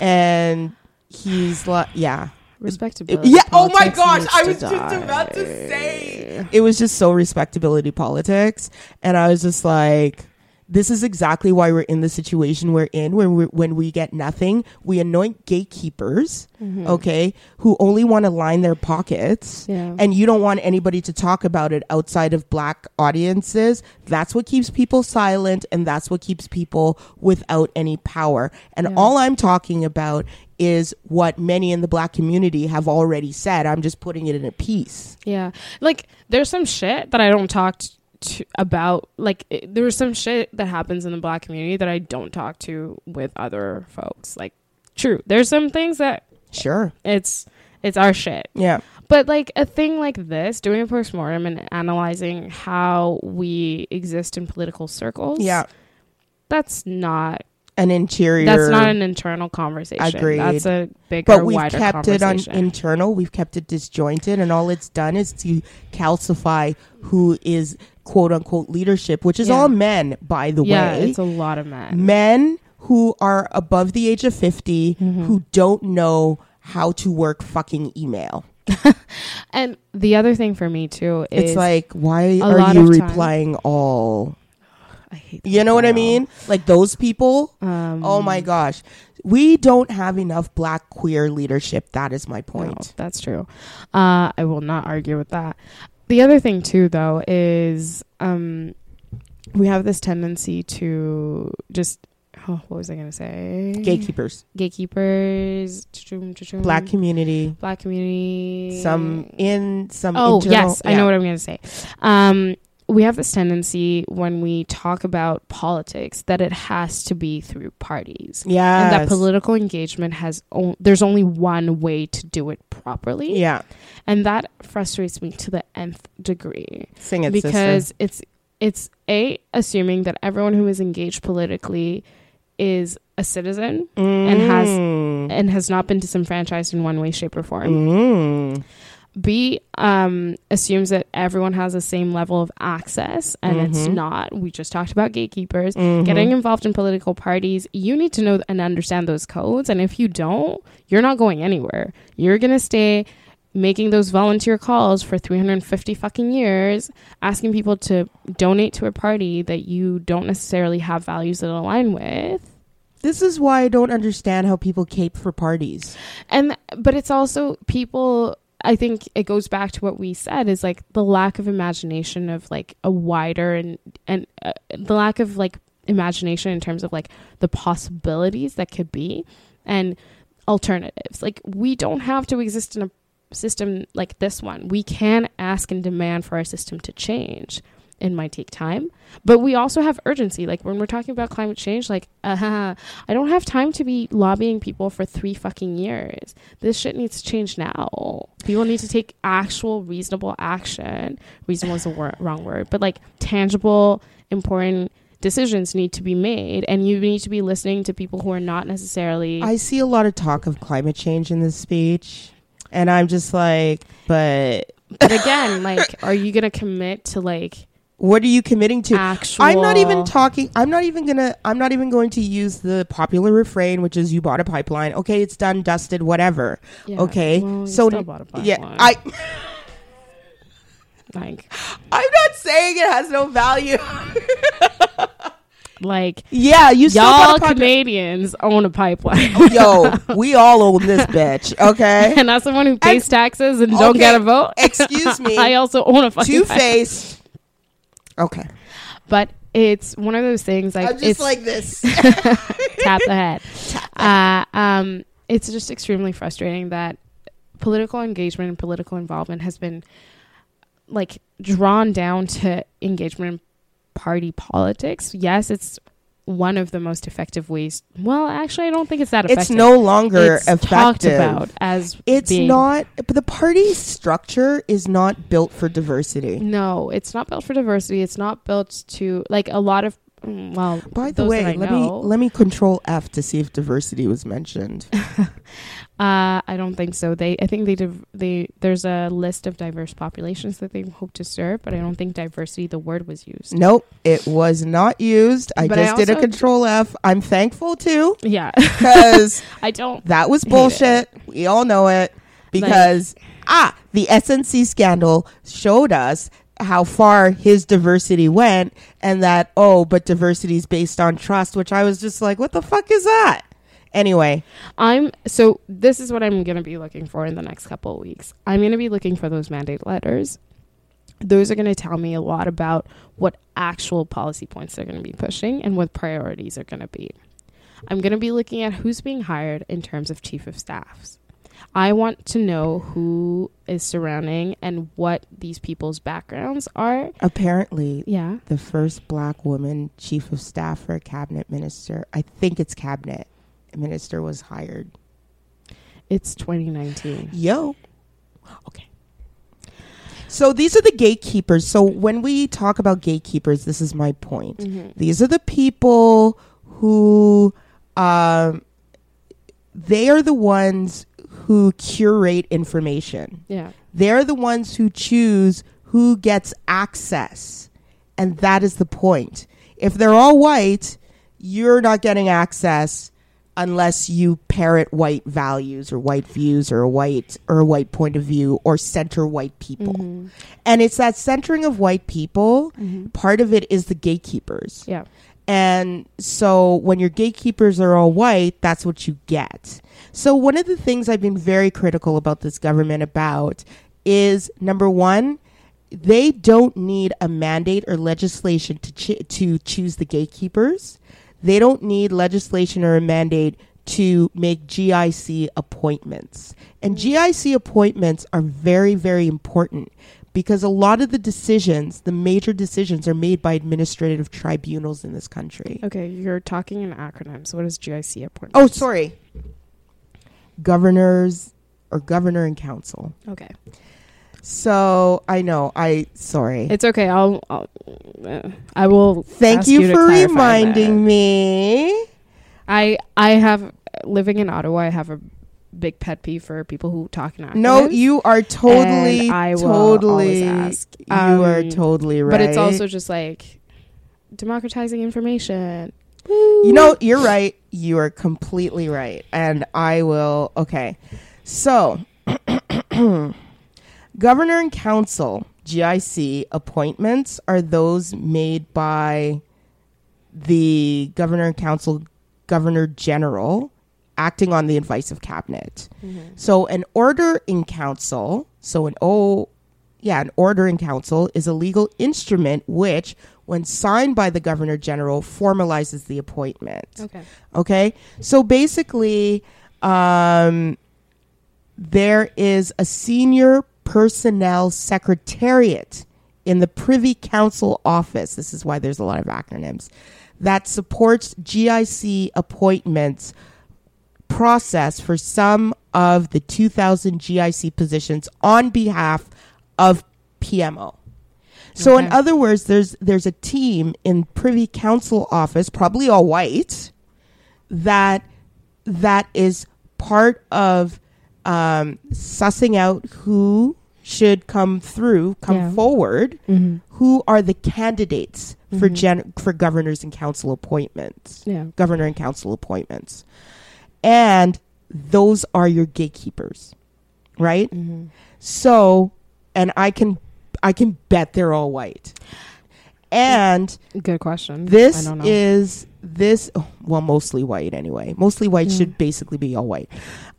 And he's like, "Yeah." Respectability. yeah. Oh my gosh. I was just die. about to say it was just so respectability politics, and I was just like, this is exactly why we're in the situation we're in. When we when we get nothing, we anoint gatekeepers, Mhm. okay, who only want to line their pockets. Yeah. And you don't want anybody to talk about it outside of black audiences. That's what keeps people silent, and that's what keeps people without any power. And Yeah. all I'm talking about is what many in the black community have already said. I'm just putting it in a piece. Yeah. Like there's some shit that I don't talk t- to about like it, there's some shit that happens in the black community that I don't talk to with other folks. Like true. There's some things that Sure. it's it's our shit. Yeah. But like a thing like this, doing a postmortem and analyzing how we exist in political circles. Yeah. That's not An interior. that's not an internal conversation. Agreed. That's a bigger, but we've wider kept it on internal. We've kept it disjointed, and all it's done is to calcify who is quote unquote leadership, which is Yeah. all men, by the yeah, way. it's a lot of men. men who are above the age of 50 Mhm. who don't know how to work fucking email. And the other thing for me too is It's like, why are you replying all? I hate You know what I mean? Like those people. Um, Oh my gosh. We don't have enough black queer leadership. That is my no, point. that's true. Uh, I will not argue with that. The other thing too, though, is um, we have this tendency to just. Oh, what was I going to say? Gatekeepers, gatekeepers, black community, black community, some in some. Oh internal- yes, I know what I'm going to say. Um, we have this tendency when we talk about politics that it has to be through parties, Yeah. and that political engagement has o- there's only one way to do it properly, Yeah. and that frustrates me to the nth degree Sing it, because sister. it's it's a assuming that everyone who is engaged politically is a citizen and has- Mm. and has not been disenfranchised in one way, shape, or form. Mm. B um, assumes that everyone has the same level of access, and it's Mhm. not. We just talked about gatekeepers. Mhm. Getting involved in political parties, you need to know and understand those codes. And if you don't, you're not going anywhere. You're going to stay making those volunteer calls for 350 fucking years, asking people to donate to a party that you don't necessarily have values that align with. This is why I don't understand how people cape for parties. and but it's also people i think it goes back to what we said is like the lack of imagination of like a wider and and uh, the lack of like imagination in terms of like the possibilities that could be and alternatives. Like we don't have to exist in a system like this one. We can ask and demand for our system to change it might take time but we also have urgency. Like when we're talking about climate change like uh, i don't have time to be lobbying people for three fucking years. This shit needs to change now. People need to take actual reasonable action. Reasonable is the wor- wrong word but like tangible important decisions need to be made and you need to be listening to people who are not necessarily I see a lot of talk of climate change in this speech. And I'm just like, but But again, like, are you gonna commit to like what are you committing to? actual? I'm not even talking. I'm not even gonna. I'm not even going to use the popular refrain, which is "you bought a pipeline." Okay, it's done, dusted, whatever. Yeah, okay, well, you so still bought a yeah. I. like I'm not saying it has no value. like yeah, you y'all. Canadians own a pipeline. Oh, yo, we all own this bitch. Okay, and as someone who pays taxes and don't get a vote, excuse me. I also own a fucking two faced. Okay, But it's one of those things like I'm just it's like this. tap the head. Uh, um, it's just extremely frustrating that political engagement and political involvement has been like drawn down to engagement in party politics. Yes, it's one of the most effective ways. Well, actually, I don't think it's that effective. it's no longer It's effective. talked about as It's not. But the party structure is not built for diversity. No, it's not built for diversity. It's not built to like a lot of. mm, Well, By the way, let know- me let me control F to see if diversity was mentioned. Uh, I don't think so. They, I think they, div- they, there's a list of diverse populations that they hope to serve, but I don't think diversity, the word was used. nope, it was not used. I But I just did a control F. I'm thankful too Yeah, because I don't. that was bullshit. We all know it because ah, the SNC scandal showed us how far his diversity went and that oh, but diversity is based on trust, which I was just like, what the fuck is that? Anyway, I'm so. This is what I'm gonna be looking for in the next couple of weeks. I'm gonna be looking for those mandate letters. Those are gonna tell me a lot about what actual policy points they're gonna be pushing and what priorities are gonna be. I'm gonna be looking at who's being hired in terms of chief of staffs. I want to know who is surrounding and what these people's backgrounds are. apparently Yeah. the first black woman chief of staff for a cabinet minister, I think it's cabinet minister was hired. It's 2019. Yo. Okay. So these are the gatekeepers. So when we talk about gatekeepers, this is my point. Mm-hmm. These are the people who um they are the ones who curate information. Yeah. They're the ones who choose who gets access. And that is the point. If they're all white, you're not getting access unless you parrot white values or white views or a white or a white point of view or center white people. Mm-hmm. And it's that centering of white people, part of it is the gatekeepers. Yeah. And so when your gatekeepers are all white, that's what you get. So one of the things I've been very critical about this government about is number one, they don't need a mandate or legislation to ch- to choose the gatekeepers. They don't need legislation or a mandate to make GIC appointments. And GIC appointments are very, very important because a lot of the decisions, the major decisions, are made by administrative tribunals in this country. Okay, you're talking in acronyms. What is GIC appointment? Oh, sorry. Governors or governor and council. Okay, So I know. I sorry. it's okay. I'll, I'll uh, I will. Thank you, to for reminding that. me. I I have living in Ottawa. I have a big pet peeve for people who talk in acronyms. No, you are totally, And I will totally, always ask. you are Um, totally right. but it's also just like democratizing information. You know, you're right. You are completely right. And I will, okay. So, governor and council, GIC appointments are those made by the governor and council, governor general, acting on the advice of cabinet. So, an order in council, so an O, yeah, an order in council is a legal instrument which, when signed by the governor general, formalizes the appointment. Okay. Okay, so basically, um, there is a senior personnel secretariat in the Privy Council office. This is why there's a lot of acronyms that supports GIC appointments process for some of the 2000 GIC positions on behalf of PMO. So in other words, there's there's a team in Privy Council office, probably all white, that that is part of um, sussing out who should come through, come Yeah. forward, Mm-hmm. who are the candidates for Mhm. gen- for governors and council appointments, Yeah. governor and council appointments, and those are your gatekeepers, right? Mm-hmm. So, and I can I can bet they're all white, and Good question. This is this oh, well mostly white anyway. Mostly white should basically be all white,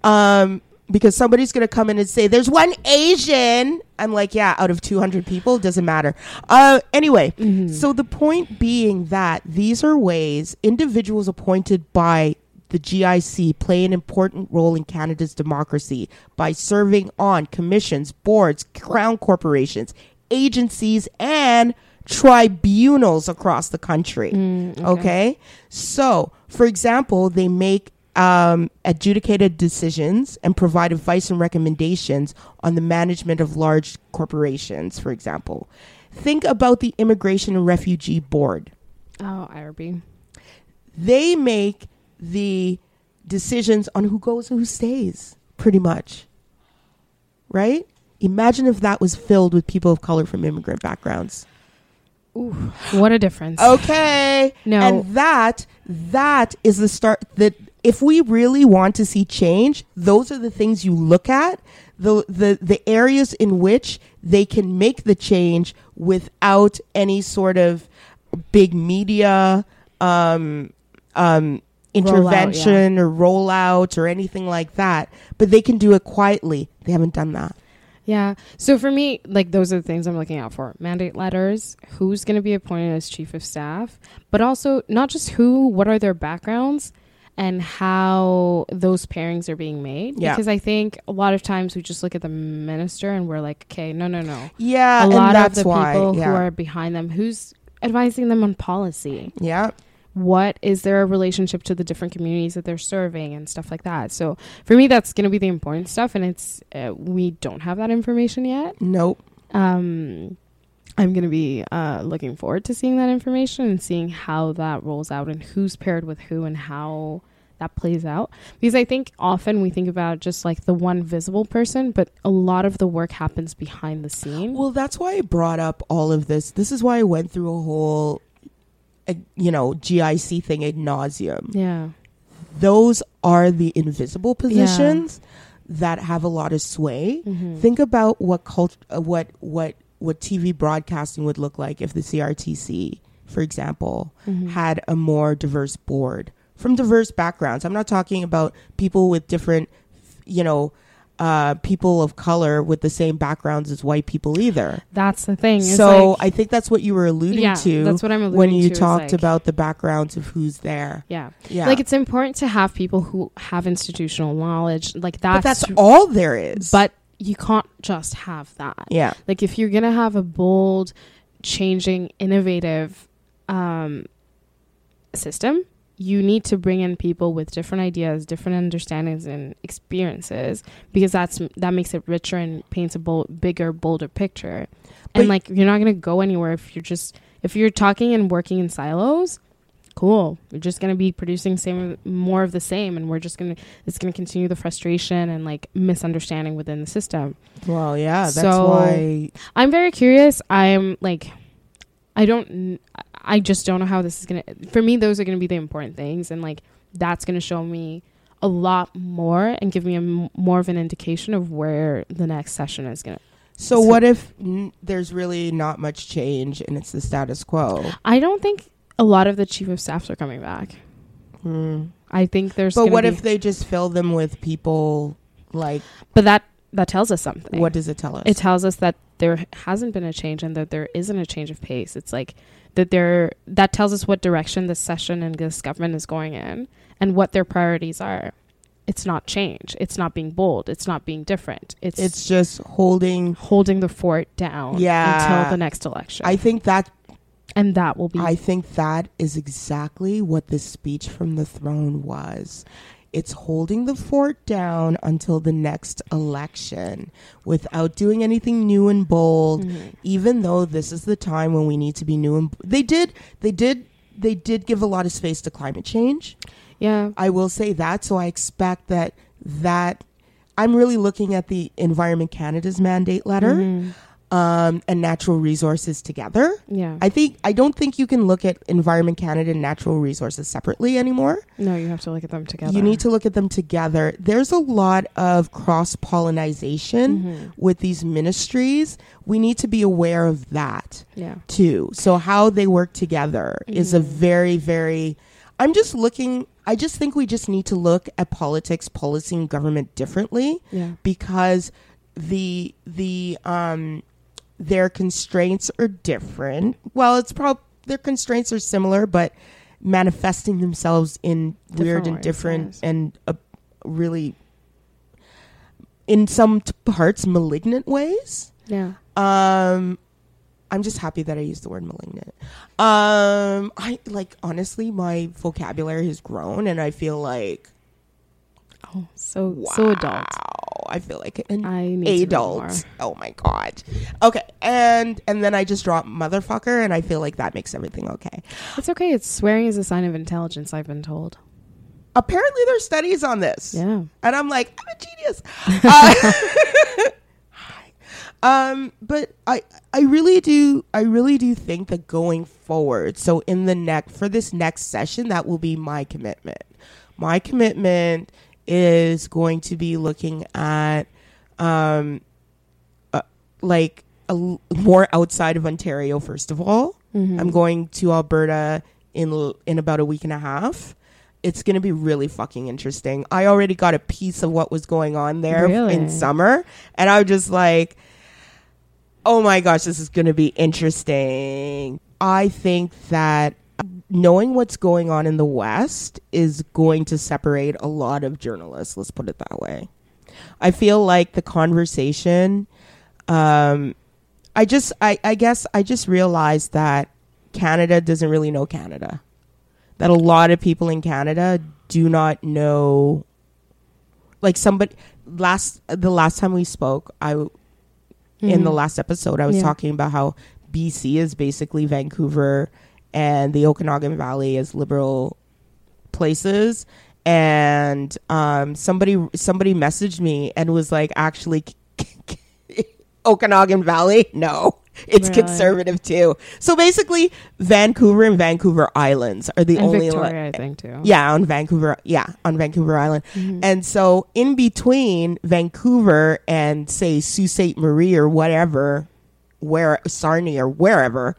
um, because somebody's gonna come in and say there's one Asian. I'm like, yeah, out of 200 people, doesn't matter. Uh, anyway, Mhm. so the point being that these are ways individuals appointed by the GIC play an important role in Canada's democracy by serving on commissions, boards, crown corporations, agencies, and tribunals across the country. Mm, Okay. So, for example, they make um, adjudicated decisions and provide advice and recommendations on the management of large corporations, for example. Think about the Immigration and Refugee Board. Oh, IRB. They make the decisions on who goes and who stays, pretty much. Right? Imagine if that was filled with people of color from immigrant backgrounds. Ooh, What a difference. Okay. No. And that that is the start that if we really want to see change, those are the things you look at, the the the areas in which they can make the change without any sort of big media um um intervention or rollout or anything like that. But they can do it quietly. They haven't done that. Yeah. So for me, like those are the things I'm looking out for. Mandate letters, who's going to be appointed as chief of staff, but also not just who, what are their backgrounds and how those pairings are being made. Yeah. Because I think a lot of times we just look at the minister and we're like, okay, no, no, no. Yeah, a lot of the why. people yeah. who are behind them, who's advising them on policy? yeah. what is their relationship to the different communities that they're serving and stuff like that so for me that's going to be the important stuff and it's uh, we don't have that information yet Nope. um i'm going to be uh, looking forward to seeing that information and seeing how that rolls out and who's paired with who and how that plays out because i think often we think about just like the one visible person but a lot of the work happens behind the scene Well, that's why I brought up all of this. This is why I went through a whole, uh, you know, GIC thing ad nauseum. yeah Those are the invisible positions that have a lot of sway. Mhm. Think about what cult, uh, what what what TV broadcasting would look like if the CRTC, for example, Mhm. had a more diverse board from diverse backgrounds. I'm not talking about people with different, you know, uh, people of color with the same backgrounds as white people either. that's the thing So like- I think that's what you were alluding yeah, to that's what i'm alluding when you to, talked like- about the backgrounds of who's there. yeah Yeah, Like it's important to have people who have institutional knowledge. Like that's, but that's all there is. But you can't just have that. yeah, Like if you're gonna have a bold, changing, innovative um, system, you need to bring in people with different ideas, different understandings and experiences because that's that makes it richer and paints a bold, bigger, bolder picture. But- and like you're not gonna go anywhere if you're just if you're talking and working in silos. Cool. We're just gonna be producing same more of the same, and we're just gonna it's gonna continue the frustration and like misunderstanding within the system. well, yeah, that's So- why. I'm very curious. I'm like, I don't, I just don't know how this is gonna. For me, those are gonna be the important things, and like that's gonna show me a lot more and give me a m- more of an indication of where the next session is gonna. So, So- what if n- there's really not much change and it's the status quo? I don't think a lot of the chief of staffs are coming back. Hmm. I think there's. But what if they just fill them with people like? But that that tells us something. What does it tell us? it tells us that there hasn't been a change and that there isn't a change of pace. It's like that there that tells us what direction this session and this government is going in and what their priorities are. It's not change. It's not being bold. It's not being different. It's it's just holding. holding the fort down Yeah. until the next election. I think that and that will be I think that is exactly what this speech from the throne was. It's holding the fort down until the next election without doing anything new and bold, Mhm. even though this is the time when we need to be new and they did they did they did give a lot of space to climate change. Yeah. I will say that so I expect that that I'm really looking at the Environment Canada's mandate letter Mhm. Um, and natural resources together. Yeah. I think I don't think you can look at Environment Canada and natural resources separately anymore. no, you have to look at them together. You need to look at them together. There's a lot of cross pollination Mhm. with these ministries. We need to be aware of that Yeah. too. So how they work together is a Mhm. very very I'm just looking I just think we just need to look at politics, policy and government differently Yeah. because the the um their constraints are different. Well, it's probably their constraints are similar, but manifesting themselves in weird and ways, different yes. and uh, really in some t- parts malignant ways. Yeah. Um I'm just happy that I used the word malignant. Um I like honestly my vocabulary has grown and I feel like Oh, so so adult. I feel like an I need to read adult. Oh my god. Okay, and and then I just drop motherfucker, and I feel like that makes everything okay. It's okay. It's swearing is a sign of intelligence. I've been told. Apparently, there's studies on this, Yeah. and I'm like, I'm a genius. Uh, hi. um, but I I really do I really do think that going forward, so in the next for this next session, that will be my commitment. My commitment is going to be looking at um uh, like a more outside of Ontario first of all. Mhm. I'm going to Alberta in l- in about a week and a half. It's going to be really fucking interesting. I already got a piece of what was going on there Really? in summer and I'm just like oh my gosh, this is going to be interesting. I think that knowing what's going on in the West is going to separate a lot of journalists. Let's put it that way. I feel like the conversation, um, I just, I, I guess I just realized that Canada doesn't really know Canada. That a lot of people in Canada do not know, like somebody last the last time we spoke, I in the Mhm. last episode, I was Yeah. talking about how BC is basically Vancouver and the Okanagan Valley is liberal places. And um, somebody somebody messaged me and was like, actually, Okanagan Valley, no, it's Really? conservative too. So basically, Vancouver and Vancouver Islands are the and only. li- Victoria, I think too. yeah, on Vancouver. Yeah, on Vancouver Island. Mhm. And so in between Vancouver and say Sault Ste. Marie or whatever, where Sarnia or wherever,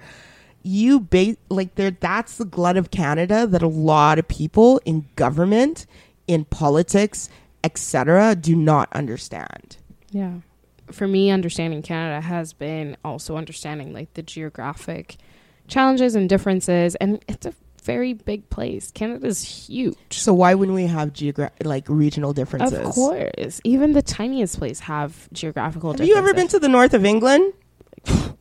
you ba- like there that's the glut of Canada that a lot of people in government, in politics, etc. do not understand. Yeah. For me, understanding Canada has been also understanding like the geographic challenges and differences, and it's a very big place. Canada's huge. So why wouldn't we have geogra- like regional differences? Of course, even the tiniest place have geographical. Differences. Have you ever been to the north of England?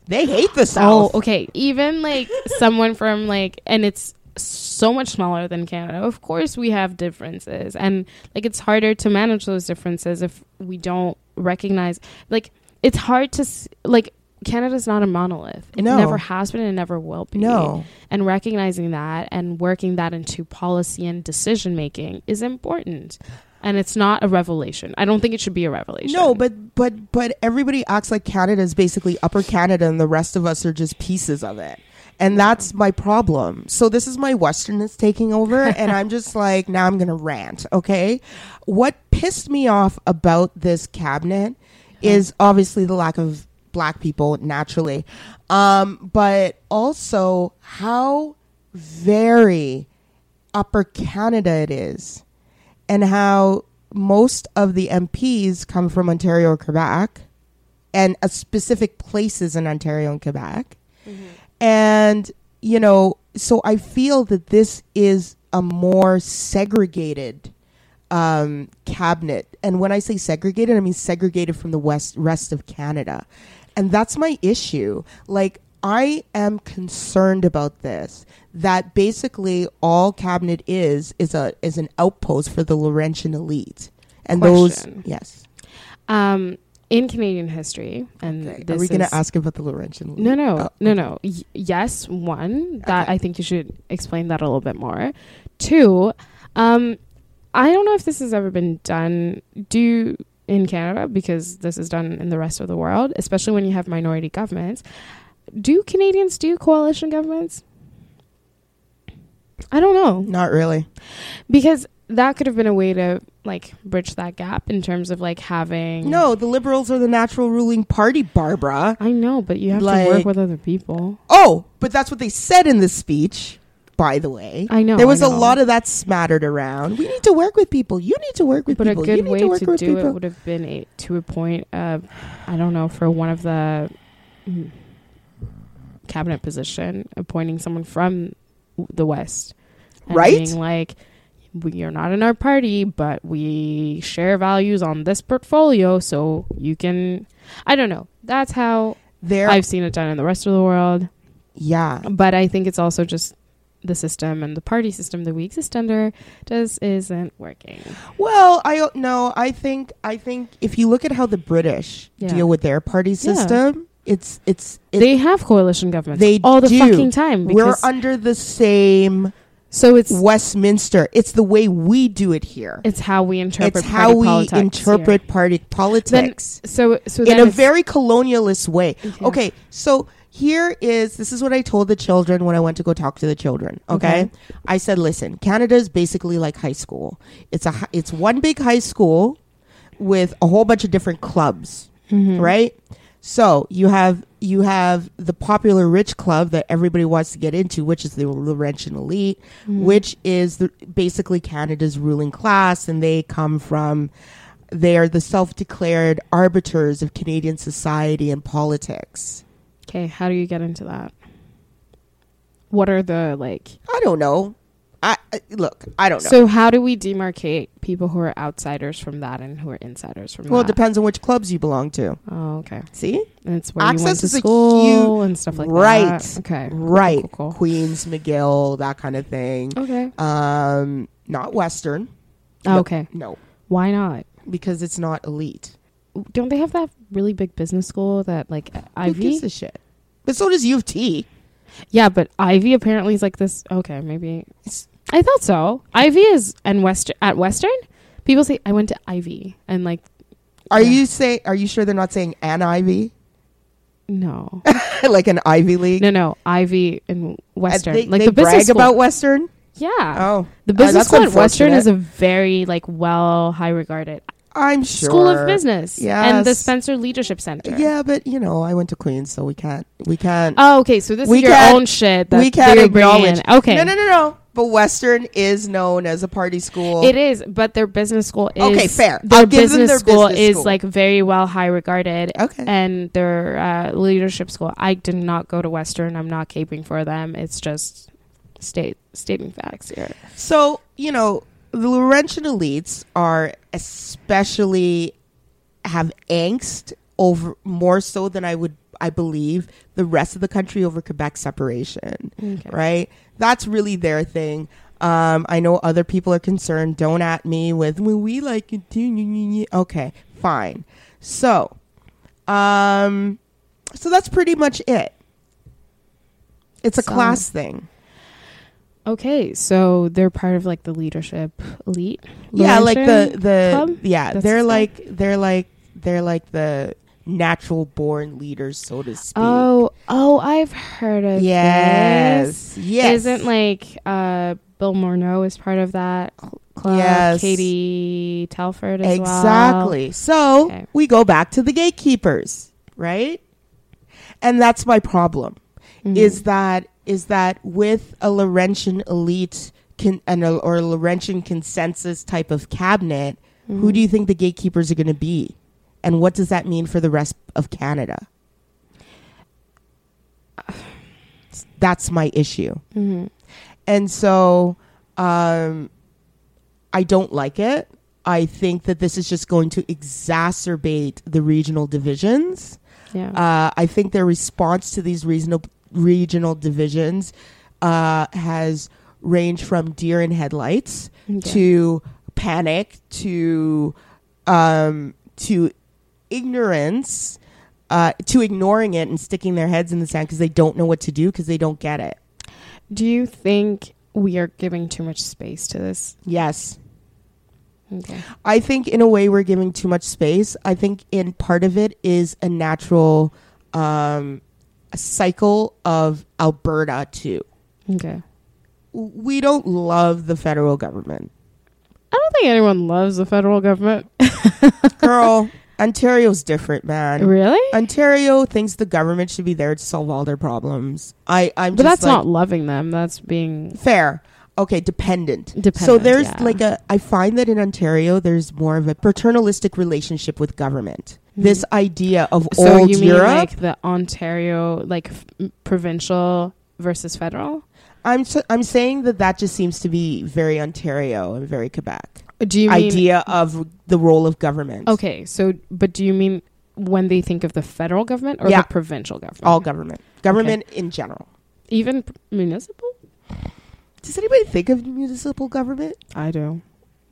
They hate the South. Oh, okay. Even like someone from like, and it's so much smaller than Canada. Of course, we have differences, and like it's harder to manage those differences if we don't recognize. Like, it's hard to s- like. Canada's not a monolith. It No. never has been and never will be. No. And recognizing that and working that into policy and decision making is important. And it's not a revelation. I don't think it should be a revelation. No, but but but everybody acts like Canada is basically Upper Canada, and the rest of us are just pieces of it. And that's my problem. So this is my westernness taking over, and I'm just like, now I'm gonna rant. Okay, what pissed me off about this cabinet is obviously the lack of black people naturally, um, but also how very Upper Canada it is and how most of the MPs come from Ontario or Quebec and uh, specific places in Ontario and Quebec. And, you know, so I feel that this is a more segregated um, cabinet. And when I say segregated, I mean segregated from the west rest of Canada. And that's my issue. Like, I am concerned about this. That basically all cabinet is is a is an outpost for the Laurentian elite, and Question. those yes. Um, in Canadian history, and Okay. Are we going to ask about the Laurentian elite? No, no, Oh, no, no. Y- yes, one that Okay. I think you should explain that a little bit more. Two, um, I don't know if this has ever been done. Do in Canada because this is done in the rest of the world, especially when you have minority governments. Do Canadians do coalition governments? I don't know Not really. because that could have been a way to like bridge that gap in terms of like having No, the liberals are the natural ruling party, Barbara. I know, but you have to work with other people. Oh, but that's what they said in the speech, by the way. I know there was I a know. lot of that smattered around. We need to work with people. You need to work with But a people. you good need way to to do people. it would have been a, to a point of, I don't know, for one of the cabinet position, appointing someone from the West. And Right? Being like, we are not in our party, but we share values on this portfolio, so you can. I don't know. That's how there, I've seen it done in the rest of the world. yeah. But I think it's also just the system and the party system that we exist under just isn't working. Well, I don't know. I think I think if you look at how the British Yeah. deal with their party system, it's it's it, they have coalition governments They all the do. fucking time. we're under the same so it's Westminster. It's the way we do it here. it's how we interpret. It's how we politics here. interpret party politics So so in a very colonialist way. Yeah. Okay, so here is this is what I told the children when I went to go talk to the children. Okay, Okay. I said, listen, Canada is basically like high school. It's a it's one big high school with a whole bunch of different clubs, Mhm. right? So you have you have the popular rich club that everybody wants to get into, which is the Laurentian elite, Mhm. which is the, basically Canada's ruling class, and they come from. They are the self-declared arbiters of Canadian society and politics. Okay, how do you get into that? What are the like? I don't know. I, look. I don't know. So how do we demarcate people who are outsiders from that and who are insiders from that? well, it depends on which clubs you belong to. Oh, okay. See, And it's where you went Access to school huge- and stuff like right, that. Okay. Right? Cool, cool, Queens, McGill, that kind of thing. Okay. Um, not Western. Oh, No. okay. No, Why not? because it's not elite. Don't they have that really big business school that like Who gives Ivey? a shit? But so does U of T. Yeah, but Ivey apparently is like this. Okay, maybe It's- I thought so. Ivey is and Western at Western. People say I went to Ivey and like Are Yeah. you say? Are you sure they're not saying an Ivy, no, like an Ivy League? no, no. Ivey and Uh, Western, They, like they the business brag school. about Western. yeah, Oh, the Uh, business that's school at Western is a very like well high regarded I'm sure. school of business. Yeah. and the Spencer Leadership Center. Yeah, but you know, I went to Queens, so we can't. We can't. Oh, okay. So this We is your own shit that we can't acknowledge. Okay. No, no, no, no. But Western is known as a party school. It is, but their business school is Okay, fair. Their I'll give them business their school business is school. like very well high regarded, Okay. and their uh, leadership school. I did not go to Western. I'm not caping for them. It's just state stating facts here. So, you know, the Laurentian elites are especially have angst over more so than I would I believe the rest of the country over Quebec separation. Okay. Right? That's really their thing. Um, I know other people are concerned. Don't at me with well, we like it. Okay, fine. So, um, so that's pretty much it. It's a So- class thing. Okay, so they're part of like the leadership elite. yeah like the the club? yeah That's they're like they're like they're like the natural born leaders so to speak Oh, oh, I've heard of yes this. yes Isn't like uh, Bill Morneau is part of that club? Yes. Katie Telford as well. exactly so Okay. we go back to the gatekeepers right and that's my problem Mhm. is that is that with a Laurentian elite con- and a, or a Laurentian consensus type of cabinet who Mhm. do you think the gatekeepers are going to be and what does that mean for the rest of Canada that's my issue Mhm. And so um, I don't like it. I think that this is just going to exacerbate the regional divisions. Yeah. Uh, I think their response to these regional regional divisions uh, has ranged from deer in headlights Okay. to panic to um, to ignorance uh, to ignoring it and sticking their heads in the sand because they don't know what to do because they don't get it. Do you think we are giving too much space to this? Yes. Okay. I think in a way we're giving too much space. I think in part of it is a natural um, a cycle of Alberta too. Okay. We don't love the federal government. I don't think anyone loves the federal government. Girl, Ontario's different, man. really? Ontario thinks the government should be there to solve all their problems. I, I'm But just that's like, not loving them. That's being fair. Okay, dependent. so there's yeah. like a. I find that in Ontario, there's more of a paternalistic relationship with government. Mm-hmm. This idea of so old you mean Europe. like the Ontario like f- provincial versus federal? I'm I'm saying that that just seems to be very Ontario and very Quebec Do you mean idea of the role of government. Okay, so but do you mean when they think of the federal government or Yeah. the provincial government? all government, government in general. even p- municipal? Does anybody think of municipal government? I do.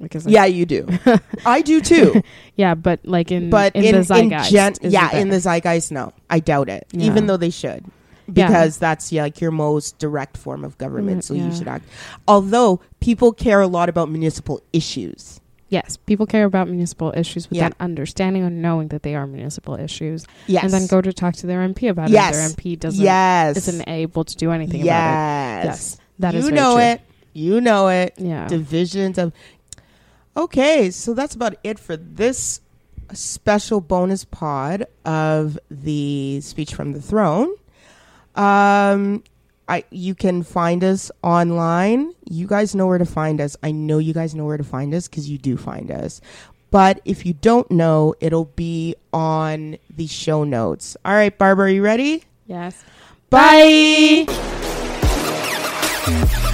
Because I- Yeah, you do. I do too. yeah, but like in but in, in, the in zeitgeist, gen- yeah, in the zeitgeist, no, I doubt it. Yeah. Even though they should, Yeah. because that's yeah, like your most direct form of government. Mm, so yeah. you should act. Although people care a lot about municipal issues. yes, people care about municipal issues with Yeah. that understanding and knowing that they are municipal issues, Yes, and then go to talk to their MP about Yes. it. Their MP doesn't yes, isn't able to do anything about yes. it. Yes, that you is know true. it. You know it. Yeah. Divisions of. Okay, so that's about it for this special bonus pod of the speech from the throne. Um, I you can find us online. You guys know where to find us. I know you guys know where to find us because you do find us. But if you don't know, it'll be on the show notes. All right, Barbara, you ready? yes. Bye. Bye.